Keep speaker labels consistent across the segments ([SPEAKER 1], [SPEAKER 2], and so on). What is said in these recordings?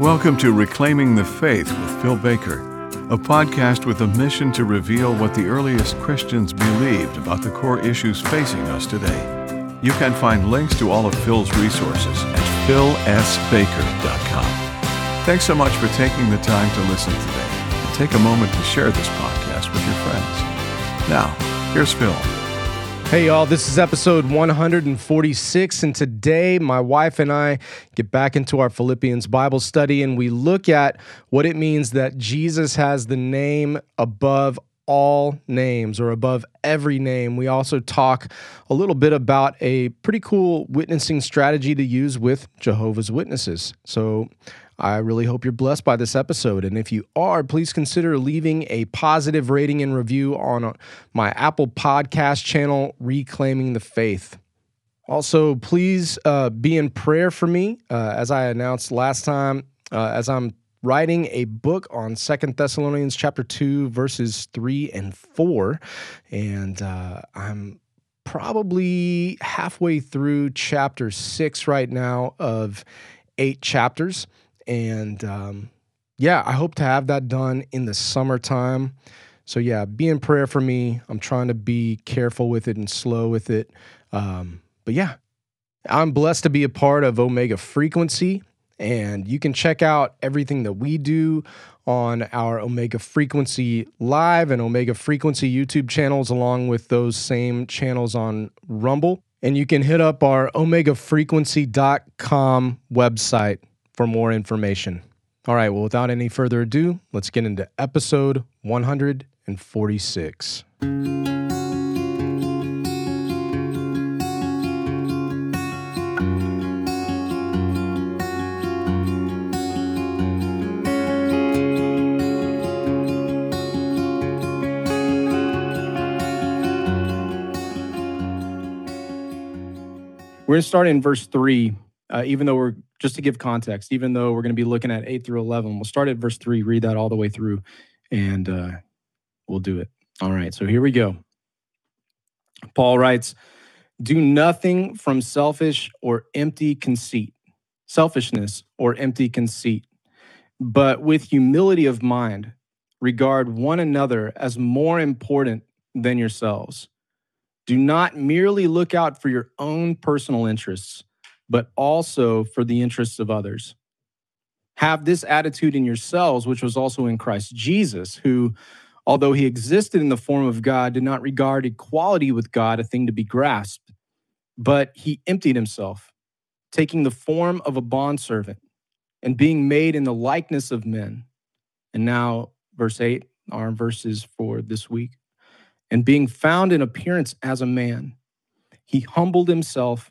[SPEAKER 1] Welcome to Reclaiming the Faith with Phil Baker, a podcast with a mission to reveal what the earliest Christians believed about the core issues facing us today. You can find links to all of Phil's resources at philsbaker.com. Thanks so much for taking the time to listen today, and take a moment to share this podcast with your friends. Now, here's Phil.
[SPEAKER 2] Hey, y'all, this is episode 146, and today my wife and I get back into our Philippians Bible study and we look at what it means that Jesus has the name above all names or above every name. We also talk a little bit about a pretty cool witnessing strategy to use with Jehovah's Witnesses. So, I really hope you're blessed by this episode. And if you are, please consider leaving a positive rating and review on uh, my Apple Podcast channel, Reclaiming the Faith. Also, please uh, be in prayer for me. Uh, as I announced last time, uh, as I'm writing a book on Second Thessalonians chapter 2, verses 3 and 4. And uh, I'm probably halfway through chapter 6 right now of eight chapters. And um, yeah, I hope to have that done in the summertime. So yeah, be in prayer for me. I'm trying to be careful with it and slow with it. Um, but yeah, I'm blessed to be a part of Omega Frequency. And you can check out everything that we do on our Omega Frequency Live and Omega Frequency YouTube channels, along with those same channels on Rumble. And you can hit up our omegafrequency.com website for more information. All right, well, without any further ado, let's get into episode 146. We're going to start in verse 3 uh, even though we're just to give context, even though we're going to be looking at 8 through 11, we'll start at verse 3, read that all the way through, and uh, we'll do it. All right, so here we go. Paul writes, Do nothing from selfish or empty conceit, selfishness or empty conceit, but with humility of mind, regard one another as more important than yourselves. Do not merely look out for your own personal interests but also for the interests of others. Have this attitude in yourselves, which was also in Christ Jesus, who, although he existed in the form of God, did not regard equality with God a thing to be grasped, but he emptied himself, taking the form of a bondservant and being made in the likeness of men. And now, verse 8, our verses for this week. And being found in appearance as a man, he humbled himself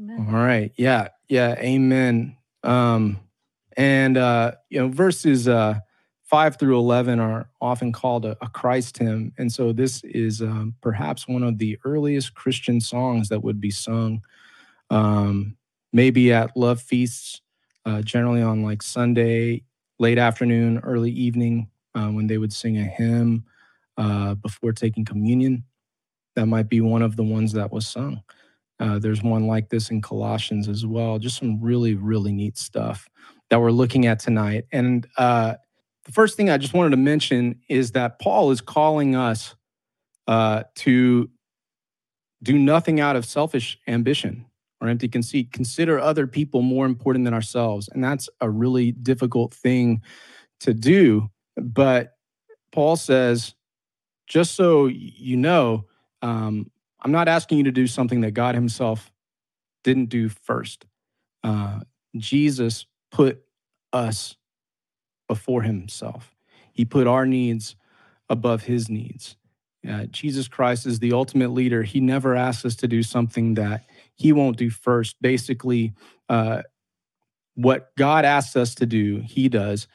[SPEAKER 2] Amen. All right. Yeah. Yeah. Amen. Um, and, uh, you know, verses uh, 5 through 11 are often called a, a Christ hymn. And so this is um, perhaps one of the earliest Christian songs that would be sung um, maybe at love feasts, uh, generally on like Sunday, late afternoon, early evening, uh, when they would sing a hymn uh, before taking communion. That might be one of the ones that was sung. Uh, there's one like this in Colossians as well. Just some really, really neat stuff that we're looking at tonight. And uh, the first thing I just wanted to mention is that Paul is calling us uh, to do nothing out of selfish ambition or empty conceit. Consider other people more important than ourselves. And that's a really difficult thing to do. But Paul says, just so you know, um, I'm not asking you to do something that God Himself didn't do first. Uh, Jesus put us before Himself, He put our needs above His needs. Uh, Jesus Christ is the ultimate leader. He never asks us to do something that He won't do first. Basically, uh, what God asks us to do, he does.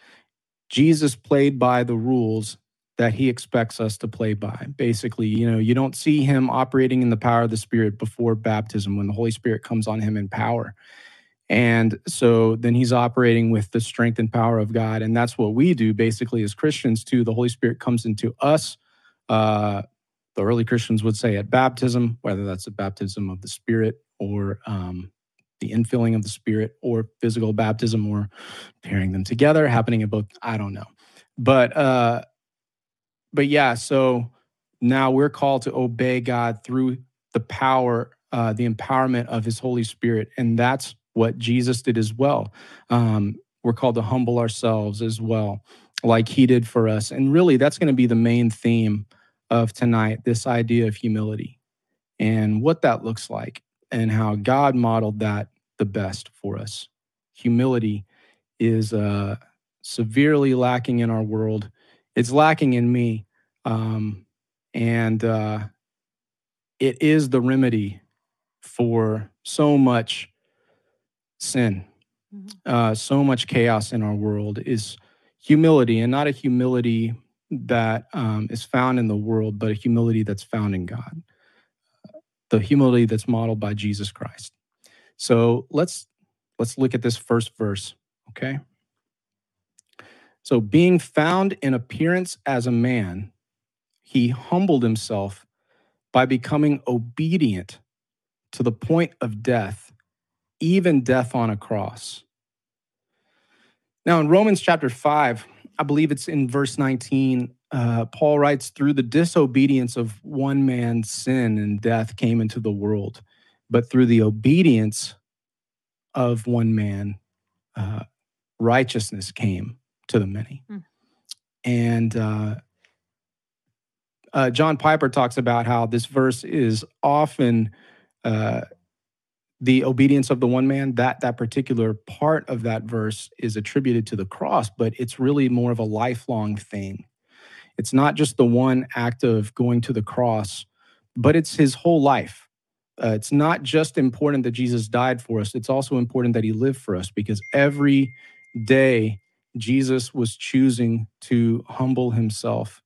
[SPEAKER 2] Jesus played by the rules that he expects us to play by. Basically, you know, you don't see him operating in the power of the Spirit before baptism when the Holy Spirit comes on him in power. And so then he's operating with the strength and power of God. And that's what we do basically as Christians too. The Holy Spirit comes into us. Uh, the early Christians would say at baptism, whether that's a baptism of the Spirit or um, the infilling of the Spirit or physical baptism or pairing them together, happening at both. I don't know. But uh, but yeah, so now we're called to obey God through the power, uh, the empowerment of His Holy Spirit, and that's what Jesus did as well. Um, we're called to humble ourselves as well, like He did for us, and really, that's going to be the main theme of tonight. This idea of humility and what that looks like, and how God modeled that the best for us. Humility is uh, severely lacking in our world it's lacking in me. Um, and uh, it is the remedy for so much sin, mm-hmm. uh, so much chaos in our world is humility, and not a humility that um, is found in the world, but a humility that's found in God. The humility that's modeled by Jesus Christ. So let's let's look at this first verse, okay? So, being found in appearance as a man, he humbled himself by becoming obedient to the point of death, even death on a cross. Now, in Romans chapter 5, I believe it's in verse 19, uh, Paul writes, Through the disobedience of one man, sin and death came into the world, but through the obedience of one man, uh, righteousness came to the many. Mm. And uh, uh, John Piper talks about how this verse is often uh, the obedience of the one man. That that particular part of that verse is attributed to the cross, but it's really more of a lifelong thing. It's not just the one act of going to the cross, but it's his whole life. Uh, it's not just important that Jesus died for us, it's also important that he lived for us because every day Jesus was choosing to humble himself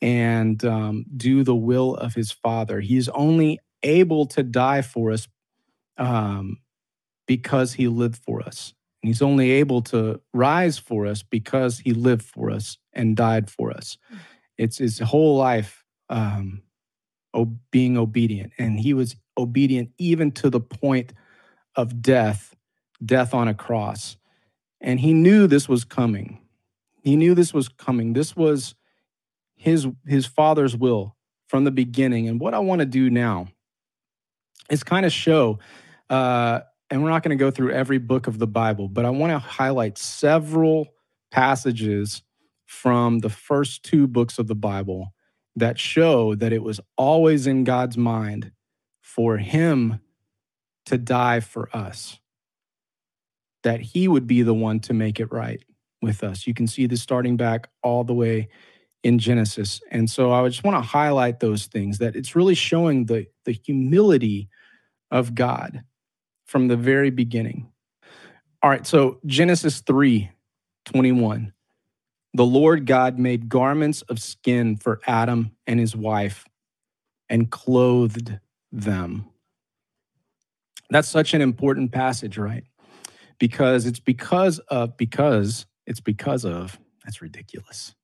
[SPEAKER 2] and um, do the will of his Father. He's only able to die for us um, because he lived for us. And he's only able to rise for us because he lived for us and died for us. It's his whole life um, being obedient. And he was obedient even to the point of death, death on a cross. And he knew this was coming. He knew this was coming. This was his, his father's will from the beginning. And what I want to do now is kind of show, uh, and we're not going to go through every book of the Bible, but I want to highlight several passages from the first two books of the Bible that show that it was always in God's mind for him to die for us that he would be the one to make it right with us. You can see this starting back all the way in Genesis. And so I just want to highlight those things that it's really showing the, the humility of God from the very beginning. All right, so Genesis 3 21. The Lord God made garments of skin for Adam and his wife and clothed them. That's such an important passage, right? Because it's because of because it's because of that's ridiculous.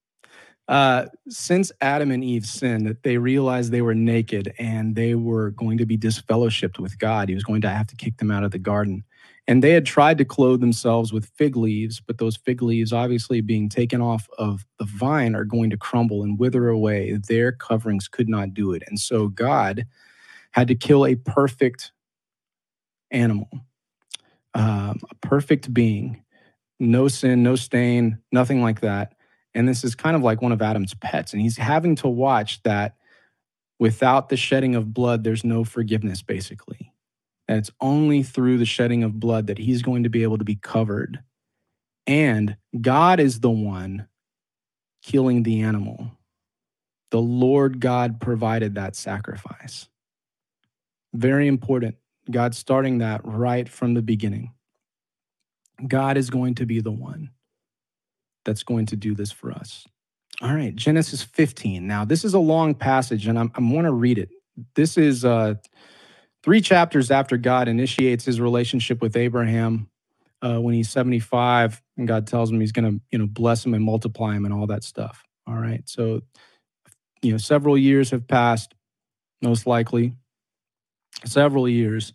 [SPEAKER 2] Uh, since Adam and Eve sinned, that they realized they were naked and they were going to be disfellowshipped with God. He was going to have to kick them out of the garden. And they had tried to clothe themselves with fig leaves, but those fig leaves, obviously being taken off of the vine, are going to crumble and wither away. Their coverings could not do it. And so God had to kill a perfect animal um, a perfect being, no sin, no stain, nothing like that. And this is kind of like one of Adam's pets. And he's having to watch that without the shedding of blood, there's no forgiveness, basically. And it's only through the shedding of blood that he's going to be able to be covered. And God is the one killing the animal. The Lord God provided that sacrifice. Very important. God starting that right from the beginning. God is going to be the one that's going to do this for us. All right, Genesis 15. Now, this is a long passage, and I'm, I want to read it. This is uh, three chapters after God initiates his relationship with Abraham uh, when he's 75, and God tells him he's going to, you know, bless him and multiply him and all that stuff. All right, so you know, several years have passed, most likely, several years,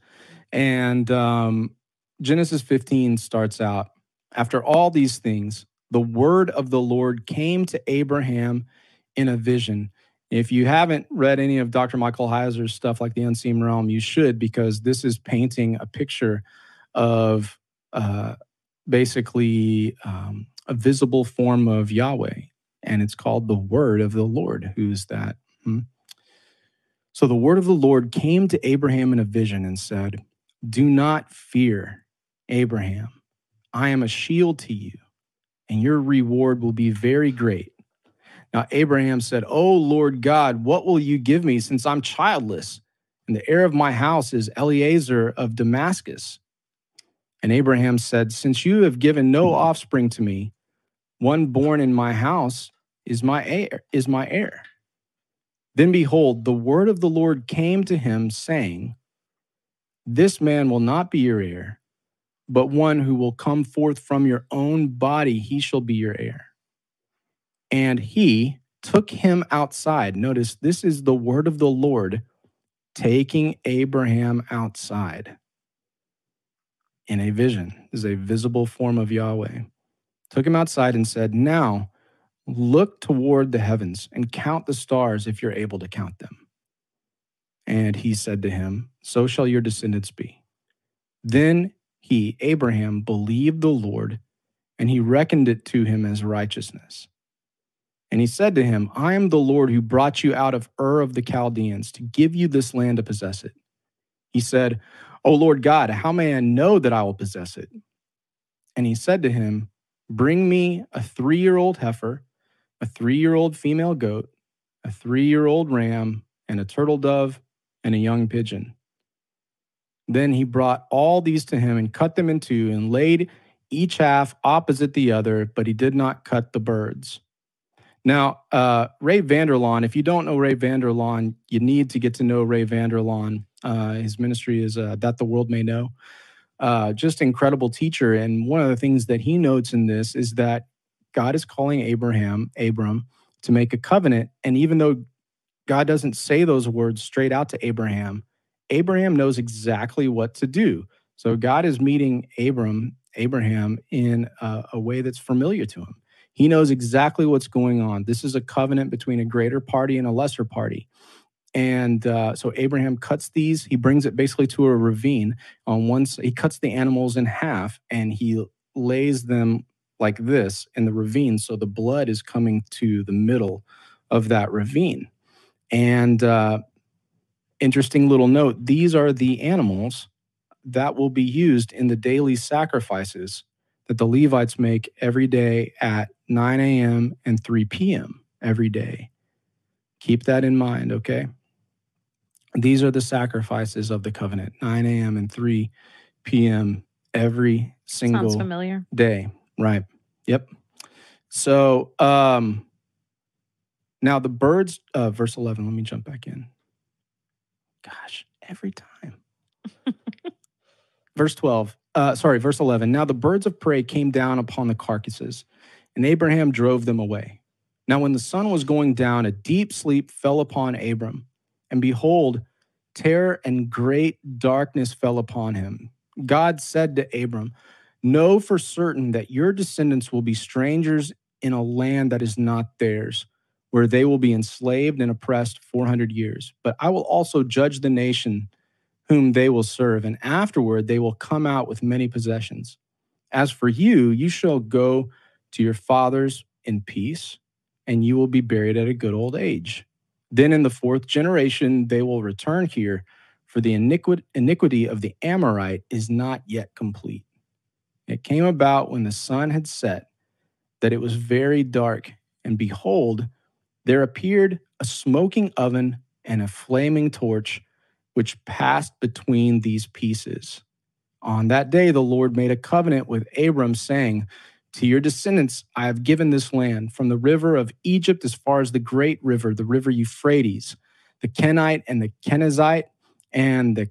[SPEAKER 2] and um, Genesis 15 starts out after all these things, the word of the Lord came to Abraham in a vision. If you haven't read any of Dr. Michael Heiser's stuff like The Unseen Realm, you should, because this is painting a picture of uh, basically um, a visible form of Yahweh. And it's called the Word of the Lord. Who's that? Hmm? So the word of the Lord came to Abraham in a vision and said, Do not fear, Abraham. I am a shield to you, and your reward will be very great. Now, Abraham said, O Lord God, what will you give me since I'm childless? And the heir of my house is Eliezer of Damascus. And Abraham said, Since you have given no offspring to me, one born in my house is my heir, is my heir. Then behold, the word of the Lord came to him, saying, This man will not be your heir, but one who will come forth from your own body, he shall be your heir. And he took him outside. Notice this is the word of the Lord taking Abraham outside in a vision. This is a visible form of Yahweh. Took him outside and said, Now look toward the heavens and count the stars if you're able to count them. And he said to him, So shall your descendants be. Then he, Abraham, believed the Lord, and he reckoned it to him as righteousness. And he said to him, I am the Lord who brought you out of Ur of the Chaldeans to give you this land to possess it. He said, O Lord God, how may I know that I will possess it? And he said to him, Bring me a three year old heifer, a three year old female goat, a three year old ram, and a turtle dove, and a young pigeon. Then he brought all these to him and cut them in two and laid each half opposite the other, but he did not cut the birds. Now, uh, Ray Vander Laan, if you don't know Ray Vander Laan, you need to get to know Ray Vander Laan. Uh, his ministry is uh, That the World May Know. Uh, just incredible teacher. And one of the things that he notes in this is that God is calling Abraham, Abram, to make a covenant. And even though God doesn't say those words straight out to Abraham, Abraham knows exactly what to do. So God is meeting Abram, Abraham in a, a way that's familiar to him. He knows exactly what's going on. This is a covenant between a greater party and a lesser party. And uh, so Abraham cuts these. He brings it basically to a ravine. On one, he cuts the animals in half and he lays them like this in the ravine. So the blood is coming to the middle of that ravine. And uh, interesting little note these are the animals that will be used in the daily sacrifices that the Levites make every day at 9 a.m. and 3 p.m. every day. Keep that in mind, okay? These are the sacrifices of the covenant 9 a.m. and 3 p.m. every single day.
[SPEAKER 3] Sounds familiar.
[SPEAKER 2] day. Right. Yep. So, um, now the birds, uh, verse 11, let me jump back in. Gosh, every time. verse 12, uh, sorry, verse 11. Now the birds of prey came down upon the carcasses, and Abraham drove them away. Now, when the sun was going down, a deep sleep fell upon Abram, and behold, terror and great darkness fell upon him. God said to Abram, Know for certain that your descendants will be strangers in a land that is not theirs where they will be enslaved and oppressed 400 years. But I will also judge the nation whom they will serve, and afterward they will come out with many possessions. As for you, you shall go to your fathers in peace, and you will be buried at a good old age. Then in the fourth generation they will return here, for the iniquity of the Amorite is not yet complete. It came about when the sun had set that it was very dark, and behold, there appeared a smoking oven and a flaming torch which passed between these pieces. On that day, the Lord made a covenant with Abram, saying, To your descendants I have given this land, from the river of Egypt as far as the great river, the river Euphrates, the Kenite and the Kenizzite, and the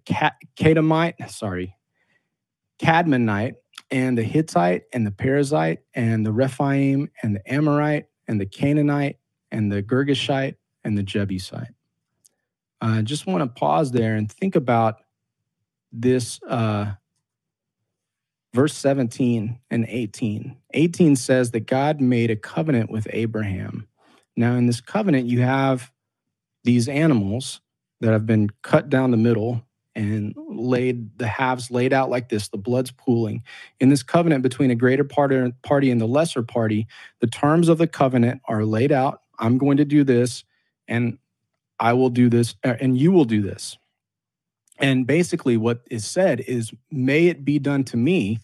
[SPEAKER 2] Kadamite, sorry, Cadmonite, and the Hittite, and the Perizzite, and the Rephaim, and the Amorite, and the Canaanite, and the Girgashite, and the Jebusite. I uh, just want to pause there and think about this uh, verse 17 and 18. 18 says that God made a covenant with Abraham. Now, in this covenant, you have these animals that have been cut down the middle and laid the halves laid out like this the blood's pooling. In this covenant between a greater party and the lesser party the terms of the covenant are laid out. I'm going to do this and i will do this uh, and you will do this. And basically what is said is may it be done to me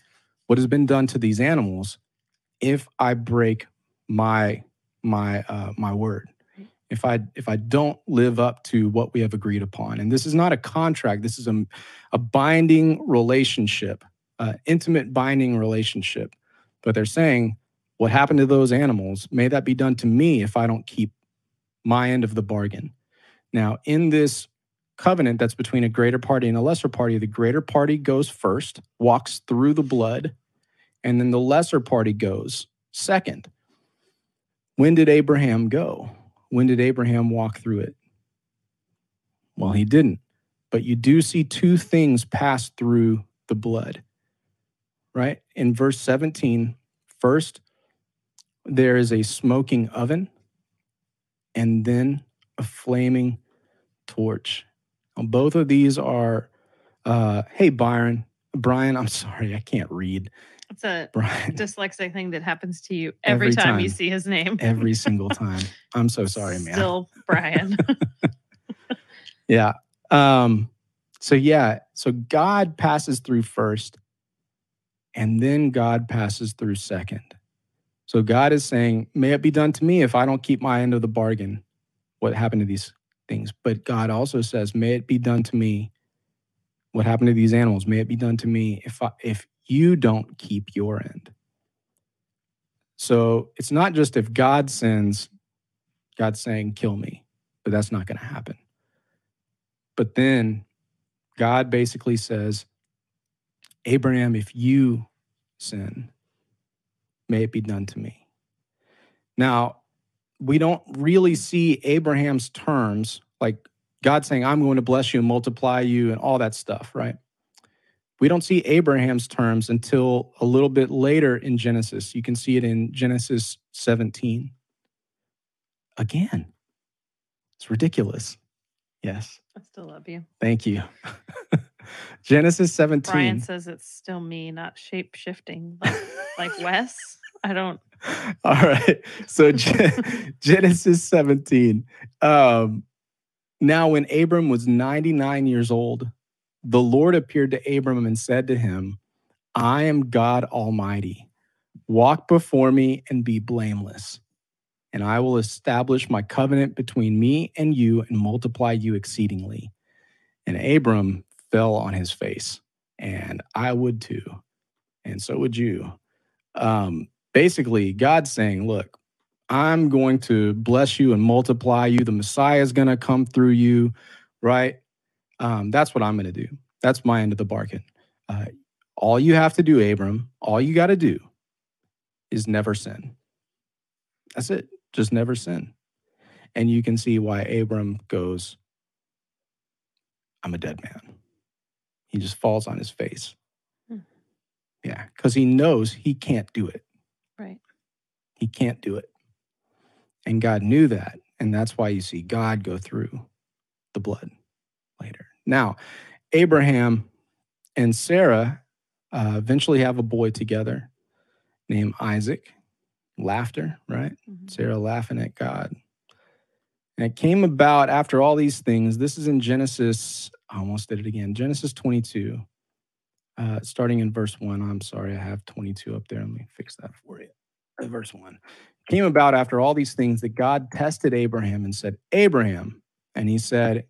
[SPEAKER 2] what has been done to these animals if i break my my uh, my word if I if I don't live up to what we have agreed upon. And this is not a contract. This is a, a binding relationship, uh, intimate binding relationship. But they're saying, what happened to those animals? May that be done to me if I don't keep my end of the bargain. Now, in this covenant that's between a greater party and a lesser party, the greater party goes first, walks through the blood, and then the lesser party goes second. When did Abraham go? When did Abraham walk through it? Well, he didn't. But you do see two things pass through the blood, right? In verse 17, first, there is a smoking oven, and then a flaming torch. Now, both of these are, uh, hey, Byron, Brian, I'm sorry, I can't read.
[SPEAKER 3] It's a Brian. dyslexic thing that happens to you every, every time, time, you see his name.
[SPEAKER 2] every single time. I'm so sorry, man.
[SPEAKER 3] Still Brian.
[SPEAKER 2] yeah. Um, so yeah, so God passes through first, and then God passes through second. So God is saying, May it be done to me if I don't keep my end of the bargain. What happened to these things? But God also says, May it be done to me. What happened to these animals? May it be done to me if I, if you don't keep your end. So it's not just if God sins, God's saying, kill me, but that's not going to happen. But then God basically says, Abraham, if you sin, may it be done to me. Now, we don't really see Abraham's terms, like God saying, I'm going to bless you and multiply you and all that stuff, right? We don't see Abraham's terms until a little bit later in Genesis. You can see it in Genesis 17. Again, it's ridiculous. Yes.
[SPEAKER 3] I still love you.
[SPEAKER 2] Thank you. Genesis 17.
[SPEAKER 3] Brian says it's still me, not shape shifting like, like Wes. I don't.
[SPEAKER 2] All right. So Genesis 17. Um, now, when Abram was 99 years old, the Lord appeared to Abram and said to him, I am God Almighty. Walk before me and be blameless, and I will establish my covenant between me and you and multiply you exceedingly. And Abram fell on his face, and I would too, and so would you. Um, basically, God's saying, Look, I'm going to bless you and multiply you. The Messiah is going to come through you, right? Um, that's what I'm going to do. That's my end of the bargain. Uh, all you have to do, Abram, all you got to do is never sin. That's it. Just never sin. And you can see why Abram goes, I'm a dead man. He just falls on his face. Hmm. Yeah, because he knows he can't do it.
[SPEAKER 3] Right.
[SPEAKER 2] He can't do it. And God knew that. And that's why you see God go through the blood later. Now, Abraham and Sarah uh, eventually have a boy together named Isaac. Laughter, right? Mm-hmm. Sarah laughing at God. And it came about after all these things. This is in Genesis, I almost did it again. Genesis 22, uh, starting in verse 1. I'm sorry, I have 22 up there. Let me fix that for you. Uh, verse 1. It came about after all these things that God tested Abraham and said, Abraham. And he said,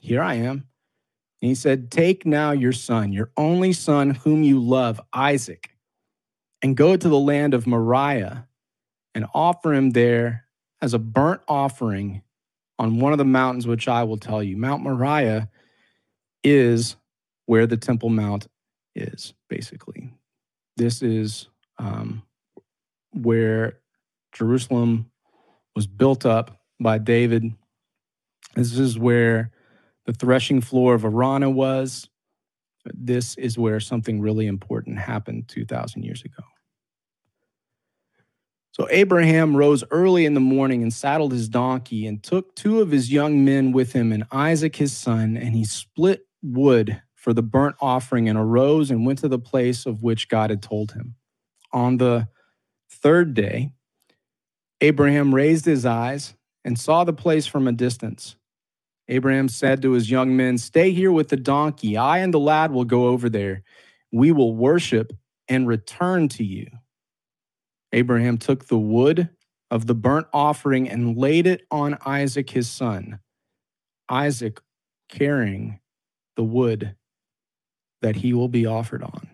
[SPEAKER 2] Here I am. And he said, Take now your son, your only son, whom you love, Isaac, and go to the land of Moriah and offer him there as a burnt offering on one of the mountains which I will tell you. Mount Moriah is where the Temple Mount is, basically. This is um, where Jerusalem was built up by David. This is where the threshing floor of Araunah was. This is where something really important happened 2,000 years ago. So Abraham rose early in the morning and saddled his donkey and took two of his young men with him and Isaac his son, and he split wood for the burnt offering and arose and went to the place of which God had told him. On the third day, Abraham raised his eyes and saw the place from a distance. Abraham said to his young men, Stay here with the donkey. I and the lad will go over there. We will worship and return to you. Abraham took the wood of the burnt offering and laid it on Isaac his son, Isaac carrying the wood that he will be offered on.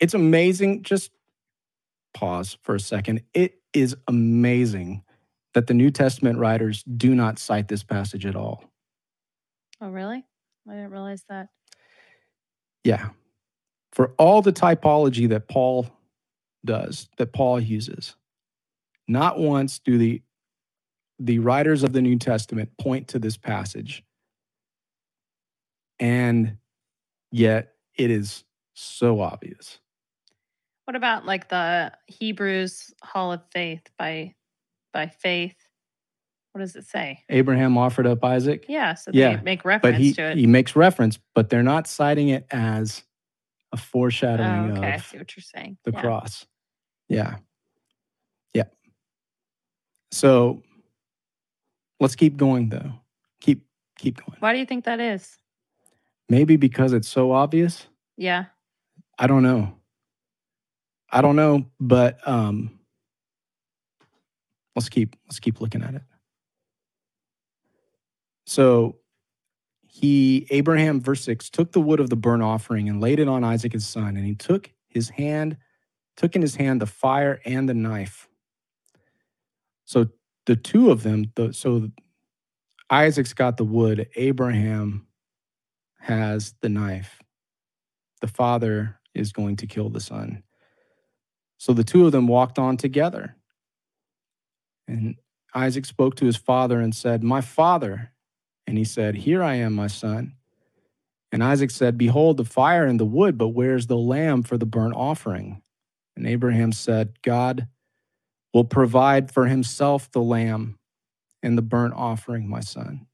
[SPEAKER 2] It's amazing. Just pause for a second. It is amazing that the New Testament writers do not cite this passage at all.
[SPEAKER 3] Oh, really? I didn't realize that.
[SPEAKER 2] Yeah. For all the typology that Paul does, that Paul uses. Not once do the the writers of the New Testament point to this passage. And yet it is so obvious.
[SPEAKER 3] What about like the Hebrews Hall of Faith by by faith? What does it say?
[SPEAKER 2] Abraham offered up Isaac.
[SPEAKER 3] Yeah, so
[SPEAKER 2] Yeah,
[SPEAKER 3] they make reference
[SPEAKER 2] But he,
[SPEAKER 3] to it.
[SPEAKER 2] he makes reference, but they're not citing it as a
[SPEAKER 3] oh,
[SPEAKER 2] foreshadowing
[SPEAKER 3] okay, I see what you're saying.
[SPEAKER 2] the
[SPEAKER 3] yeah.
[SPEAKER 2] cross. Yeah. Yeah. So let's keep going though. Keep keep going.
[SPEAKER 3] Why do you think that is?
[SPEAKER 2] Maybe because it's so obvious.
[SPEAKER 3] Yeah.
[SPEAKER 2] I don't know. I don't know, but um let's keep let's keep looking at it. So he Abraham verse 6 took the wood of the burnt offering and laid it on Isaac his son and he took his hand took in his hand the fire and the knife. So the two of them the so Isaac's got the wood, Abraham has the knife. The father is going to kill the son. So the two of them walked on together. And Isaac spoke to his father and said, My father. And he said, Here I am, my son. And Isaac said, Behold, the fire and the wood, but where's the lamb for the burnt offering? And Abraham said, God will provide for himself the lamb and the burnt offering, my son.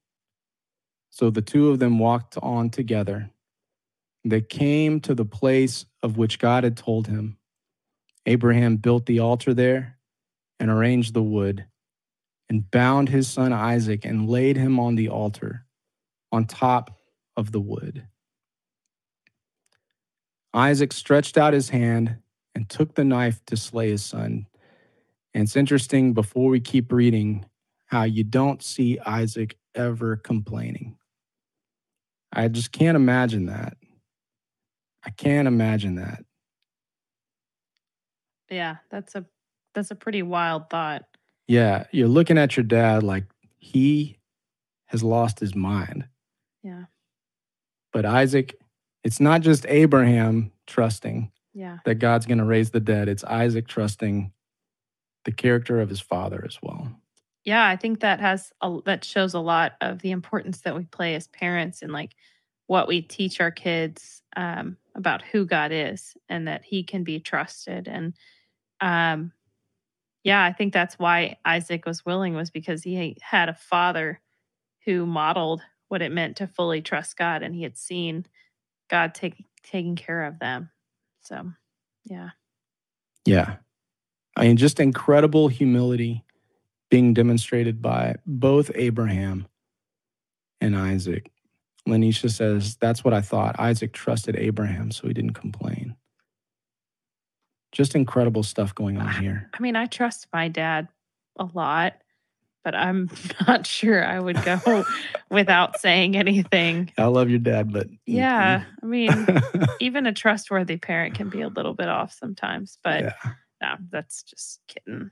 [SPEAKER 2] So the two of them walked on together. They came to the place of which God had told him. Abraham built the altar there and arranged the wood and bound his son Isaac and laid him on the altar on top of the wood. Isaac stretched out his hand and took the knife to slay his son. And it's interesting before we keep reading how you don't see Isaac ever complaining. I just can't imagine that. I can't imagine that.
[SPEAKER 3] Yeah, that's a that's a pretty wild thought.
[SPEAKER 2] Yeah, you're looking at your dad like he has lost his mind.
[SPEAKER 3] Yeah.
[SPEAKER 2] But Isaac, it's not just Abraham trusting
[SPEAKER 3] Yeah.
[SPEAKER 2] that God's going to raise the dead, it's Isaac trusting the character of his father as well.
[SPEAKER 3] Yeah, I think that has a, that shows a lot of the importance that we play as parents and like what we teach our kids um, about who God is and that He can be trusted. And um, yeah, I think that's why Isaac was willing was because he had a father who modeled what it meant to fully trust God, and he had seen God take, taking care of them. So, yeah,
[SPEAKER 2] Yeah. I mean, just incredible humility being demonstrated by both Abraham and Isaac. Lanisha says, That's what I thought. Isaac trusted Abraham, so he didn't complain. Just incredible stuff going on here.
[SPEAKER 3] I mean, I trust my dad a lot, but I'm not sure I would go without saying anything.
[SPEAKER 2] I love your dad, but
[SPEAKER 3] Yeah, I mean, even a trustworthy parent can be a little bit off sometimes, but
[SPEAKER 2] yeah,
[SPEAKER 3] that's just kidding.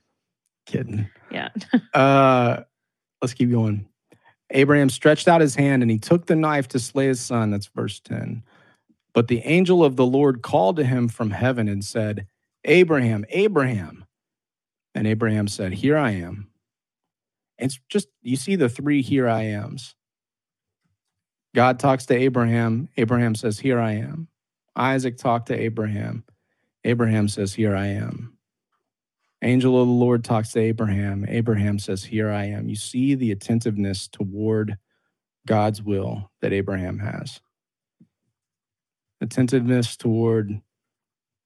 [SPEAKER 2] kidding.
[SPEAKER 3] Yeah.
[SPEAKER 2] Uh, let's keep going. Abraham stretched out his hand and he took the knife to slay his son. That's verse 10. But the angel of the Lord called to him from heaven and said, Abraham, Abraham. And Abraham said, Here I am. It's just, you see the three here I ams. God talks to Abraham. Abraham says, Here I am. Isaac talked to Abraham. Abraham says, Here I am. Angel of the Lord talks to Abraham. Abraham says, Here I am. You see the attentiveness toward God's will that Abraham has. Attentiveness toward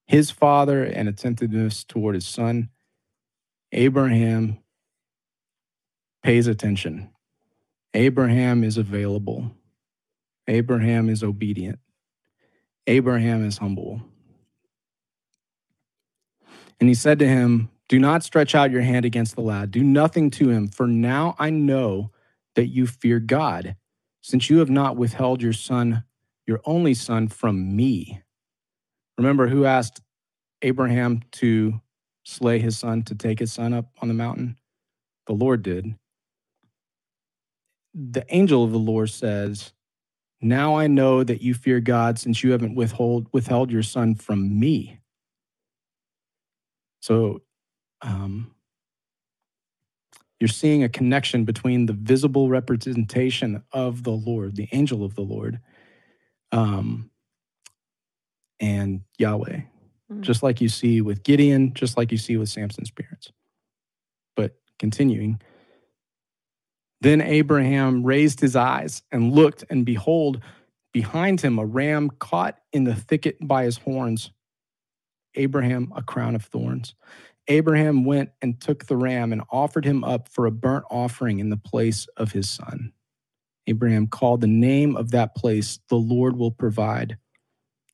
[SPEAKER 2] his father and attentiveness toward his son. Abraham pays attention. Abraham is available. Abraham is obedient. Abraham is humble. And he said to him, Do not stretch out your hand against the lad. Do nothing to him, for now I know that you fear God, since you have not withheld your son, your only son, from me. Remember who asked Abraham to slay his son, to take his son up on the mountain? The Lord did. The angel of the Lord says, Now I know that you fear God, since you haven't withhold, withheld your son from me. So um, you're seeing a connection between the visible representation of the Lord, the angel of the Lord, um, and Yahweh,
[SPEAKER 3] Mm.
[SPEAKER 2] just like you see with Gideon, just like you see with Samson's parents. But continuing, then Abraham raised his eyes and looked, and behold, behind him a ram caught in the thicket by his horns. Abraham a crown of thorns. Abraham went and took the ram and offered him up for a burnt offering in the place of his son. Abraham called the name of that place, The Lord will provide.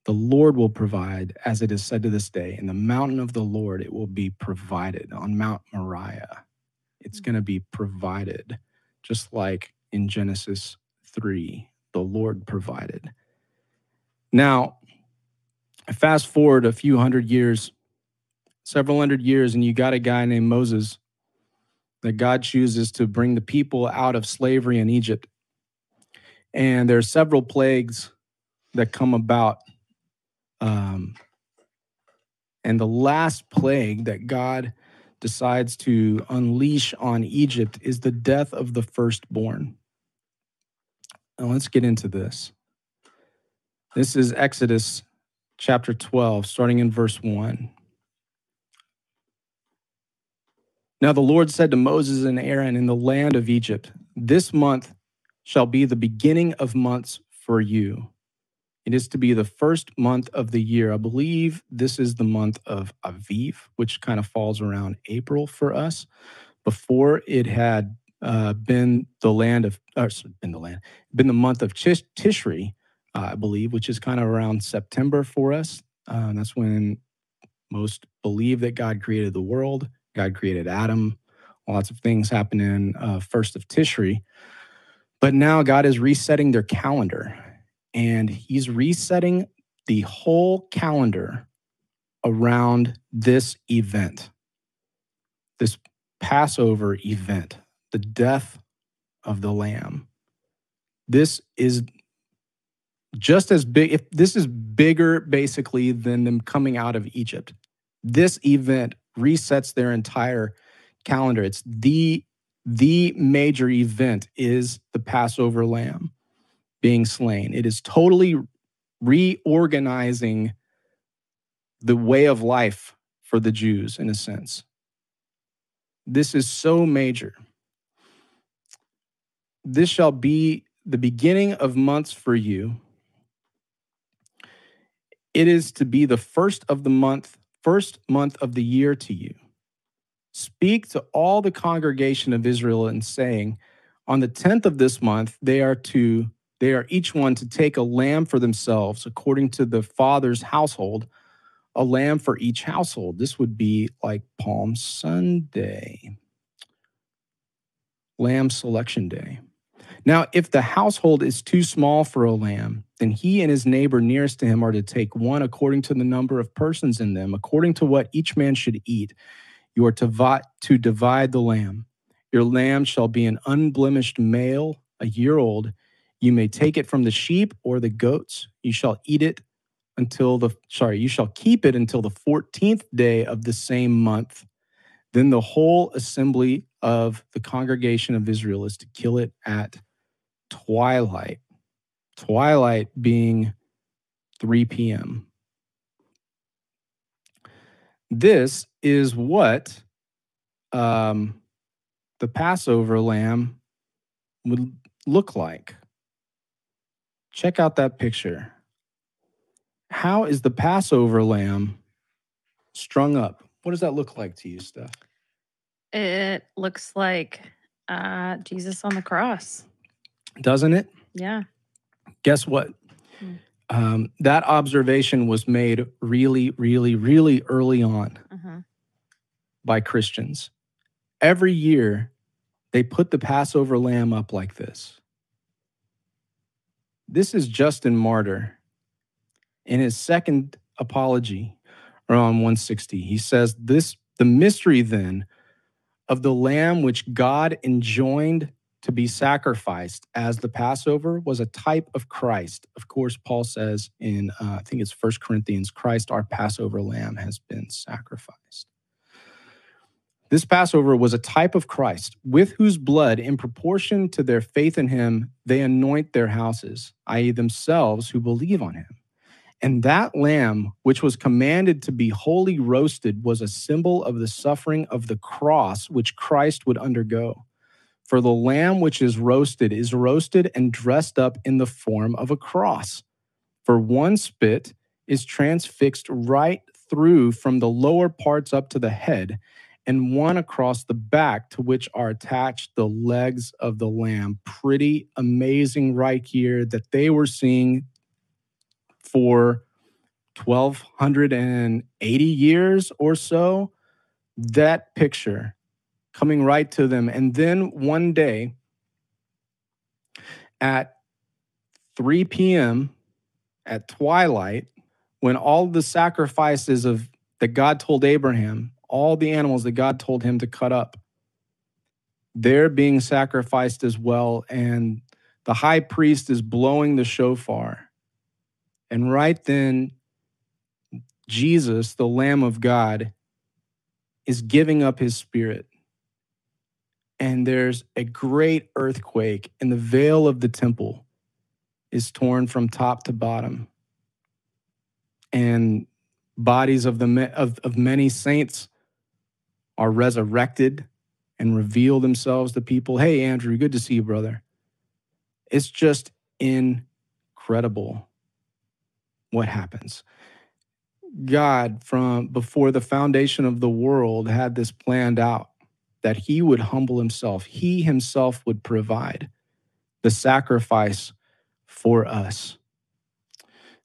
[SPEAKER 2] The Lord will provide, as it is said to this day. In the mountain of the Lord, it will be provided. On Mount Moriah, it's mm. going to be provided, just like in Genesis 3, the Lord provided. Now, fast forward a few hundred years, several hundred years, and you got a guy named Moses that God chooses to bring the people out of slavery in Egypt. And there are several plagues that come about. Um, and the last plague that God decides to unleash on Egypt is the death of the firstborn. Now, let's get into this. This is Exodus chapter 12, starting in verse 1. Now the Lord said to Moses and Aaron in the land of Egypt, This month shall be the beginning of months for you. It is to be the first month of the year. I believe this is the month of Aviv, which kind of falls around April for us. Before it had uh, been the land of, or been the land, been the month of Tish, Tishri, uh, I believe, which is kind of around September for us. Uh, that's when most believe that God created the world. God created Adam. Lots of things happen in uh, first of Tishri. But now God is resetting their calendar and he's resetting the whole calendar around this event, this Passover event, the death of the Lamb. This is just as big, if this is bigger basically than them coming out of Egypt. This event resets their entire calendar. It's the the major event is the Passover lamb being slain. It is totally reorganizing the way of life for the Jews in a sense. This is so major. This shall be the beginning of months for you. It is to be the first of the month, first month of the year to you. Speak to all the congregation of Israel and saying, on the 10th of this month, they are to they are each one to take a lamb for themselves according to the father's household, a lamb for each household. This would be like Palm Sunday. lamb selection day. Now, if the household is too small for a lamb, then he and his neighbor nearest to him are to take one according to the number of persons in them, according to what each man should eat. You are to, vi- to divide the lamb. Your lamb shall be an unblemished male, a year old. You may take it from the sheep or the goats. You shall eat it until the, sorry, you shall keep it until the 14th day of the same month. Then the whole assembly of the congregation of Israel is to kill it at twilight. Twilight being 3 p.m. This is what um, the Passover lamb would look like. Check out that picture. How is the Passover lamb strung up? What does that look like to you, Steph?
[SPEAKER 3] It looks like uh, Jesus on the cross.
[SPEAKER 2] Doesn't it?
[SPEAKER 3] Yeah.
[SPEAKER 2] Guess what?
[SPEAKER 3] Hmm.
[SPEAKER 2] Um, that observation was made really, really, really early on
[SPEAKER 3] hmm
[SPEAKER 2] by Christians. Every year, they put the Passover lamb up like this. This is Justin Martyr in his second apology around 160. He says, This the mystery then of the lamb which God enjoined to be sacrificed as the Passover was a type of Christ. Of course, Paul says in, uh, I think it's First Corinthians, Christ, our Passover lamb, has been sacrificed. This Passover was a type of Christ, with whose blood, in proportion to their faith in him, they anoint their houses, i.e., themselves who believe on him. And that lamb, which was commanded to be wholly roasted, was a symbol of the suffering of the cross which Christ would undergo. For the lamb which is roasted is roasted and dressed up in the form of a cross. For one spit is transfixed right through from the lower parts up to the head, and one across the back, to which are attached the legs of the lamb. Pretty amazing, right here, that they were seeing for 1280 years or so. That picture coming right to them. And then one day at 3 p.m., at twilight, when all the sacrifices of that God told Abraham, all the animals that God told him to cut up, they're being sacrificed as well. And the high priest is blowing the shofar. And right then, Jesus, the Lamb of God, is giving up his spirit. And there's a great earthquake, and the veil of the temple is torn from top to bottom. And bodies of, the, of, of many saints are resurrected and reveal themselves to people. Hey, Andrew, good to see you, brother. It's just incredible what happens. God, from before the foundation of the world, had this planned out that he would humble himself, he himself would provide the sacrifice for us.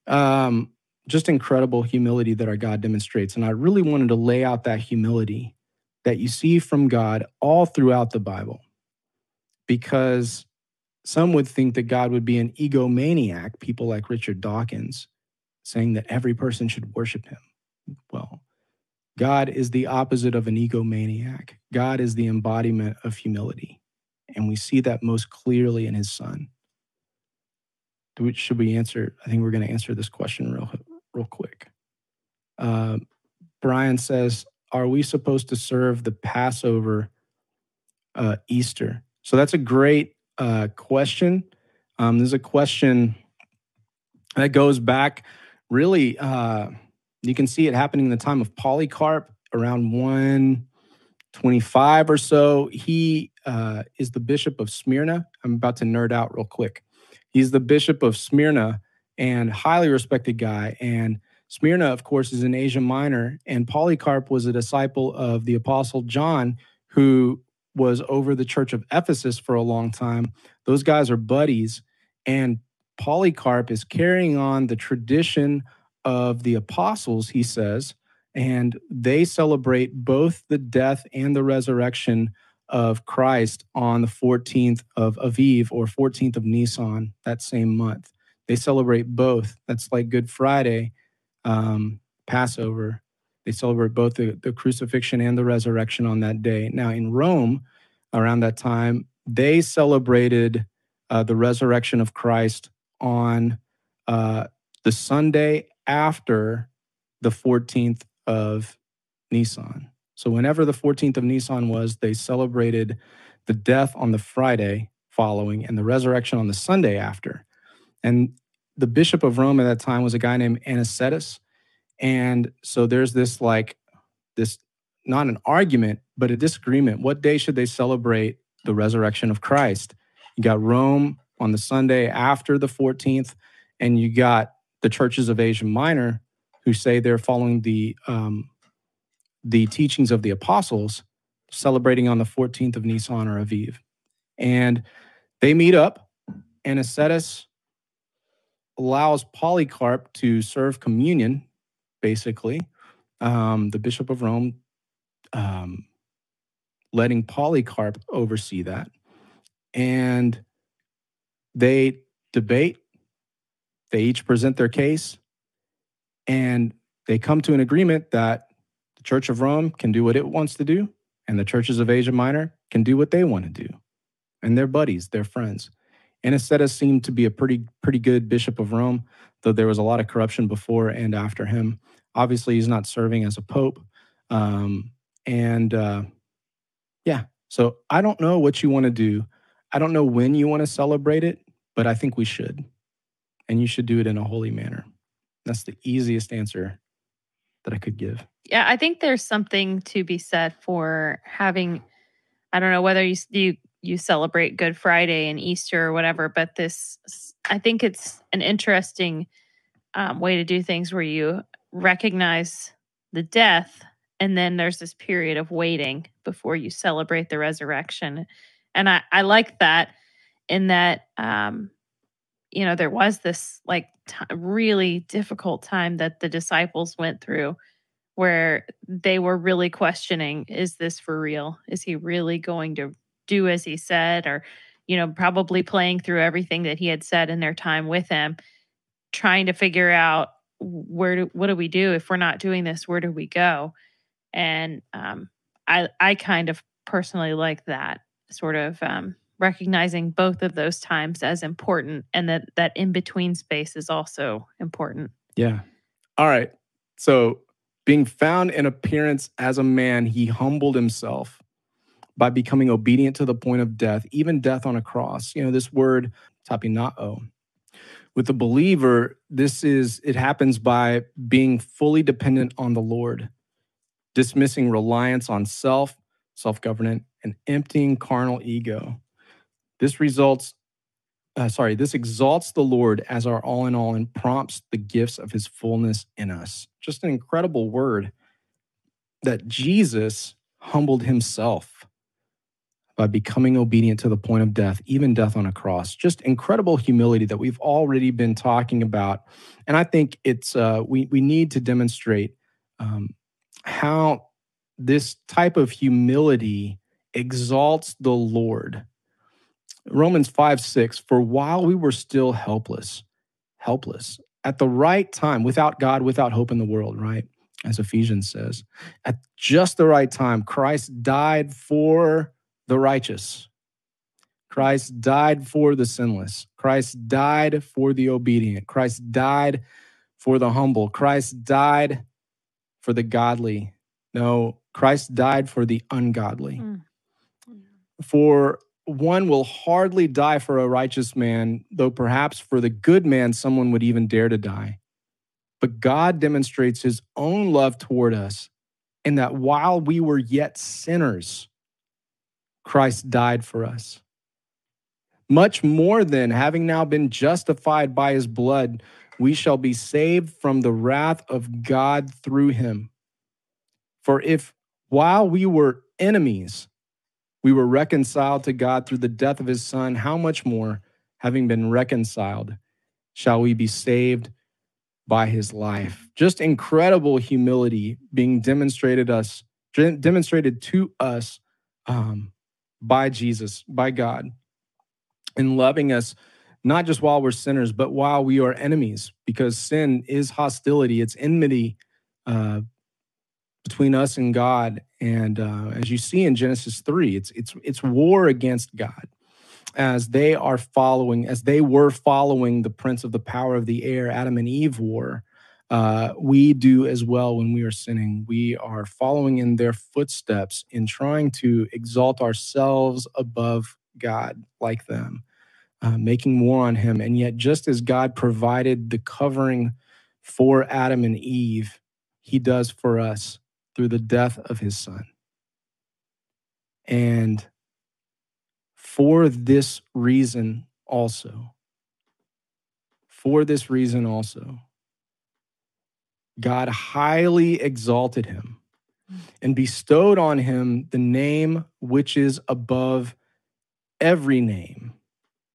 [SPEAKER 2] Um, just incredible humility that our God demonstrates. And I really wanted to lay out that humility that you see from God all throughout the Bible because some would think that God would be an egomaniac, people like Richard Dawkins, saying that every person should worship him. Well, God is the opposite of an egomaniac. God is the embodiment of humility. And we see that most clearly in his son. Should we answer? I think we're going to answer this question real, real quick. Uh, Brian says, Are we supposed to serve the Passover uh, Easter? So that's a great uh, question. Um, there's a question that goes back really, uh, you can see it happening in the time of Polycarp around 125 or so. He uh, is the bishop of Smyrna. I'm about to nerd out real quick. He's the bishop of Smyrna and highly respected guy. And Smyrna, of course, is in Asia Minor. And Polycarp was a disciple of the apostle John, who was over the church of Ephesus for a long time. Those guys are buddies. And Polycarp is carrying on the tradition of the apostles, he says, and they celebrate both the death and the resurrection of Christ on the 14th of Aviv or 14th of Nisan that same month. They celebrate both. That's like Good Friday, um, Passover. They celebrate both the, the crucifixion and the resurrection on that day. Now, in Rome, around that time, they celebrated uh, the resurrection of Christ on uh, the Sunday after the 14th of Nisan. So, whenever the 14th of Nisan was, they celebrated the death on the Friday following and the resurrection on the Sunday after. And the bishop of Rome at that time was a guy named Anicetus. And so there's this like, this not an argument, but a disagreement. What day should they celebrate the resurrection of Christ? You got Rome on the Sunday after the 14th, and you got the churches of Asia Minor who say they're following the um, the teachings of the apostles, celebrating on the 14th of Nisan or Aviv. And they meet up, Anicetus allows Polycarp to serve communion, basically. Um, the Bishop of Rome um, letting Polycarp oversee that. And they debate, they each present their case, and they come to an agreement that the Church of Rome can do what it wants to do, and the churches of Asia Minor can do what they want to do. And they're buddies, they're friends. Anicetus seemed to be a pretty pretty good bishop of Rome, though there was a lot of corruption before and after him. Obviously, he's not serving as a pope, um, and uh, yeah. So I don't know what you want to do. I don't know when you want to celebrate it, but I think we should, and you should do it in a holy manner. That's the easiest answer that I could give.
[SPEAKER 3] Yeah, I think there's something to be said for having. I don't know whether you you you celebrate Good Friday and Easter or whatever, but this, I think it's an interesting um, way to do things where you recognize the death and then there's this period of waiting before you celebrate the resurrection. And I, I like that in that, um, you know, there was this like t- really difficult time that the disciples went through where they were really questioning is this for real? Is he really going to do as he said or you know probably playing through everything that he had said in their time with him trying to figure out where do what do we do if we're not doing this where do we go? And um, i i kind of personally like that sort of um, recognizing both of those times as important and that that in between space is also important.
[SPEAKER 2] Yeah. All right. So being found in appearance as a man he humbled himself by becoming obedient to the point of death, even death on a cross. You know, this word, tapinao. With the believer, this is, it happens by being fully dependent on the Lord, dismissing reliance on self, self government, and emptying carnal ego. This results, uh, sorry, this exalts the Lord as our all in all and prompts the gifts of his fullness in us. Just an incredible word that Jesus humbled himself by becoming obedient to the point of death, even death on a cross. Just incredible humility that we've already been talking about, and I think it's uh, we we need to demonstrate um, how this type of humility exalts the Lord. Romans 5 6, for while we were still helpless, helpless, at the right time, without God, without hope in the world, right? As Ephesians says, at just the right time, Christ died for the righteous. Christ died for the sinless. Christ died for the obedient. Christ died for the humble. Christ died for the godly. No, Christ died for the ungodly. Mm. For one will hardly die for a righteous man, though perhaps for the good man, someone would even dare to die. But God demonstrates his own love toward us in that while we were yet sinners, Christ died for us. Much more than having now been justified by his blood, we shall be saved from the wrath of God through him. For if while we were enemies, we were reconciled to God through the death of his son, how much more, having been reconciled, shall we be saved by his life? Just incredible humility being demonstrated us, demonstrated to us um, by Jesus, by God, in loving us not just while we're sinners, but while we are enemies, because sin is hostility, it's enmity uh, between us and God. And uh, as you see in Genesis three, it's it's it's war against God, as they are following, as they were following the prince of the power of the air, Adam and Eve were. Uh, we do as well when we are sinning. We are following in their footsteps in trying to exalt ourselves above God like them uh, making war on him. And yet, just as God provided the covering for Adam and Eve, he does for us through the death of his son. And for this reason also, for this reason also, God highly exalted him and bestowed on him the name which is above every name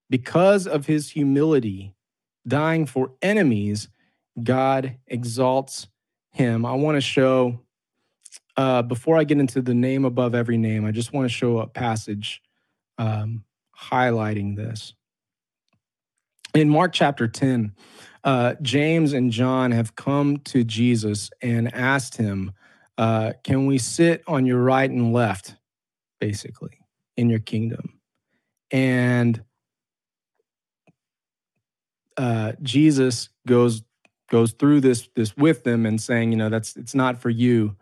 [SPEAKER 2] because of his humility, dying for enemies, God exalts him. I want to show, uh, before I get into the name above every name, I just want to show a passage um, highlighting this. In Mark chapter 10, uh, James and John have come to Jesus and asked him, uh, Can we sit on your right and left, basically, in your kingdom? And uh, Jesus goes goes through this this with them and saying, you know, that's it's not for you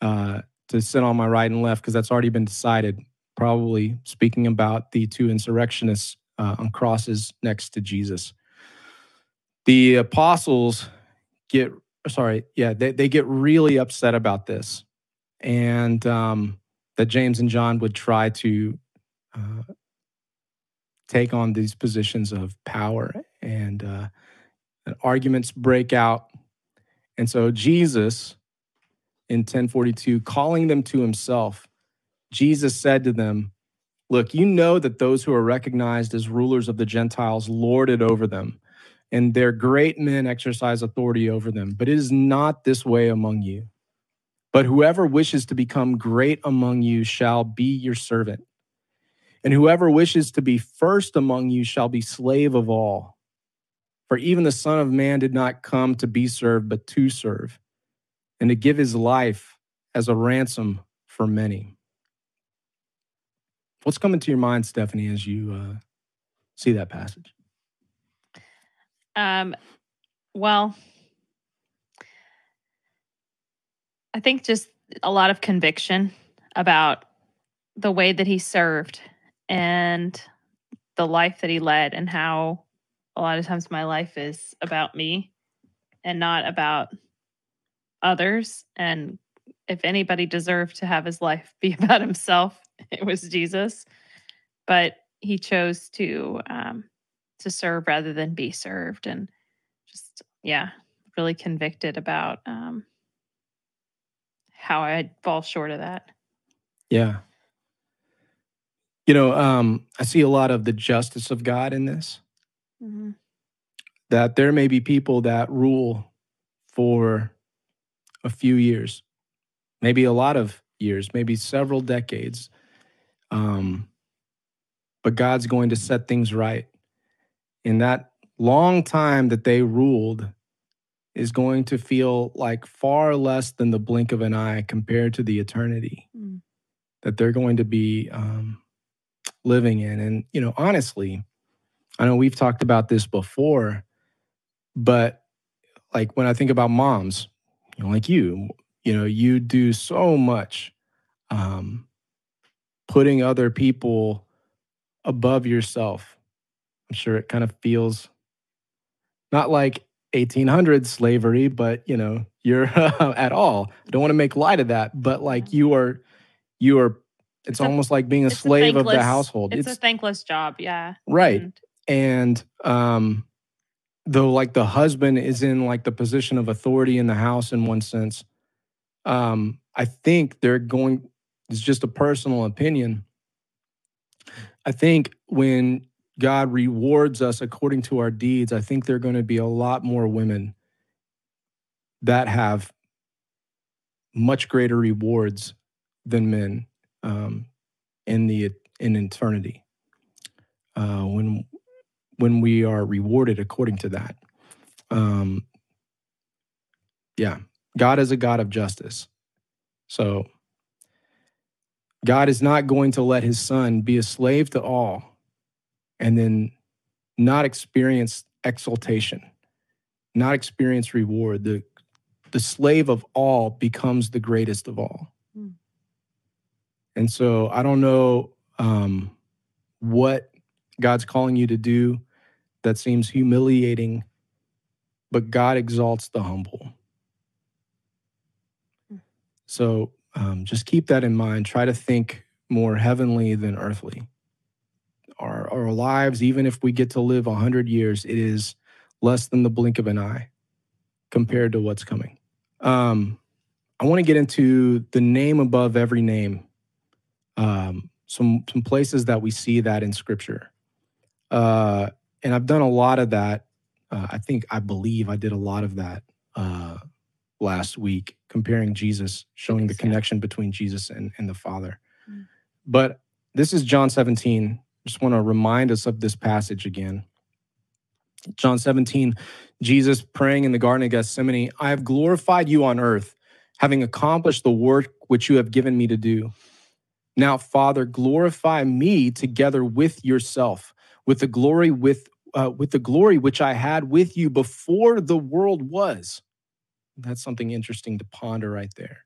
[SPEAKER 2] uh, to sit on my right and left because that's already been decided. Probably speaking about the two insurrectionists uh, on crosses next to Jesus. The apostles get sorry, yeah, they, they get really upset about this, and um, that James and John would try to uh, take on these positions of power and, uh, and arguments break out. And so Jesus in 1042 calling them to himself, Jesus said to them, Look, you know that those who are recognized as rulers of the Gentiles lord it over them, and their great men exercise authority over them. But it is not this way among you. But whoever wishes to become great among you shall be your servant. And whoever wishes to be first among you shall be slave of all. For even the Son of Man did not come to be served, but to serve, and to give his life as a ransom for many. What's coming to your mind, Stephanie, as you uh, see that passage?
[SPEAKER 3] Um, well, I think just a lot of conviction about the way that he served and the life that he led and how a lot of times my life is about me and not about others. And if anybody deserved to have his life be about himself it was jesus. But he chose to um to serve rather than be served and just yeah really convicted about um how i fall short of that
[SPEAKER 2] yeah you know, um, I see a lot of the justice of God in this. Mm-hmm. That there may be people that rule for a few years, maybe a lot of years, maybe several decades. Um, but God's going to set things right. In that long time that they ruled is going to feel like far less than the blink of an eye compared to the eternity mm. that they're going to be um, living in. And, you know, honestly, I know we've talked about this before, but like when I think about moms, you know, like you, you know, you do so much um, putting other people above yourself. I'm sure it kind of feels not like 1800 slavery, but you know, you're at all. I don't want to make light of that, but like you are, you are it's, it's almost a, like being a slave a of the household.
[SPEAKER 3] It's, it's, a thankless job, yeah.
[SPEAKER 2] Right. And, and um though like the husband is in like the position of authority in the house in one sense, um, I think they're going it's just a personal opinion. I think when God rewards us according to our deeds, I think there are going to be a lot more women that have much greater rewards than men um, in the in eternity uh, when when we are rewarded according to that. Um, yeah, God is a God of justice. So God is not going to let his son be a slave to all and then not experience exaltation, not experience reward. The, the slave of all becomes the greatest of all. Mm. And so I don't know um, what God's calling you to do that seems humiliating, but God exalts the humble. Hmm. So um, just keep that in mind. Try to think more heavenly than earthly. Our, lives, even if we get to live 100 years, it is less than the blink of an eye compared to what's coming. Um, I want to get into the name above every name. Um, some some places that we see that in Scripture, uh, and I've done a lot of that. Uh, I think I believe I did a lot of that uh, last week, comparing Jesus, showing the connection between Jesus and, and the Father. Mm. But this is John 17. Just want to remind us of this passage again. John 17, Jesus praying in the Garden of Gethsemane, I have glorified you on earth, having accomplished the work which you have given me to do. Now, Father, glorify me together with yourself, with the glory with uh, with the glory which I had with you before the world was. That's something interesting to ponder right there.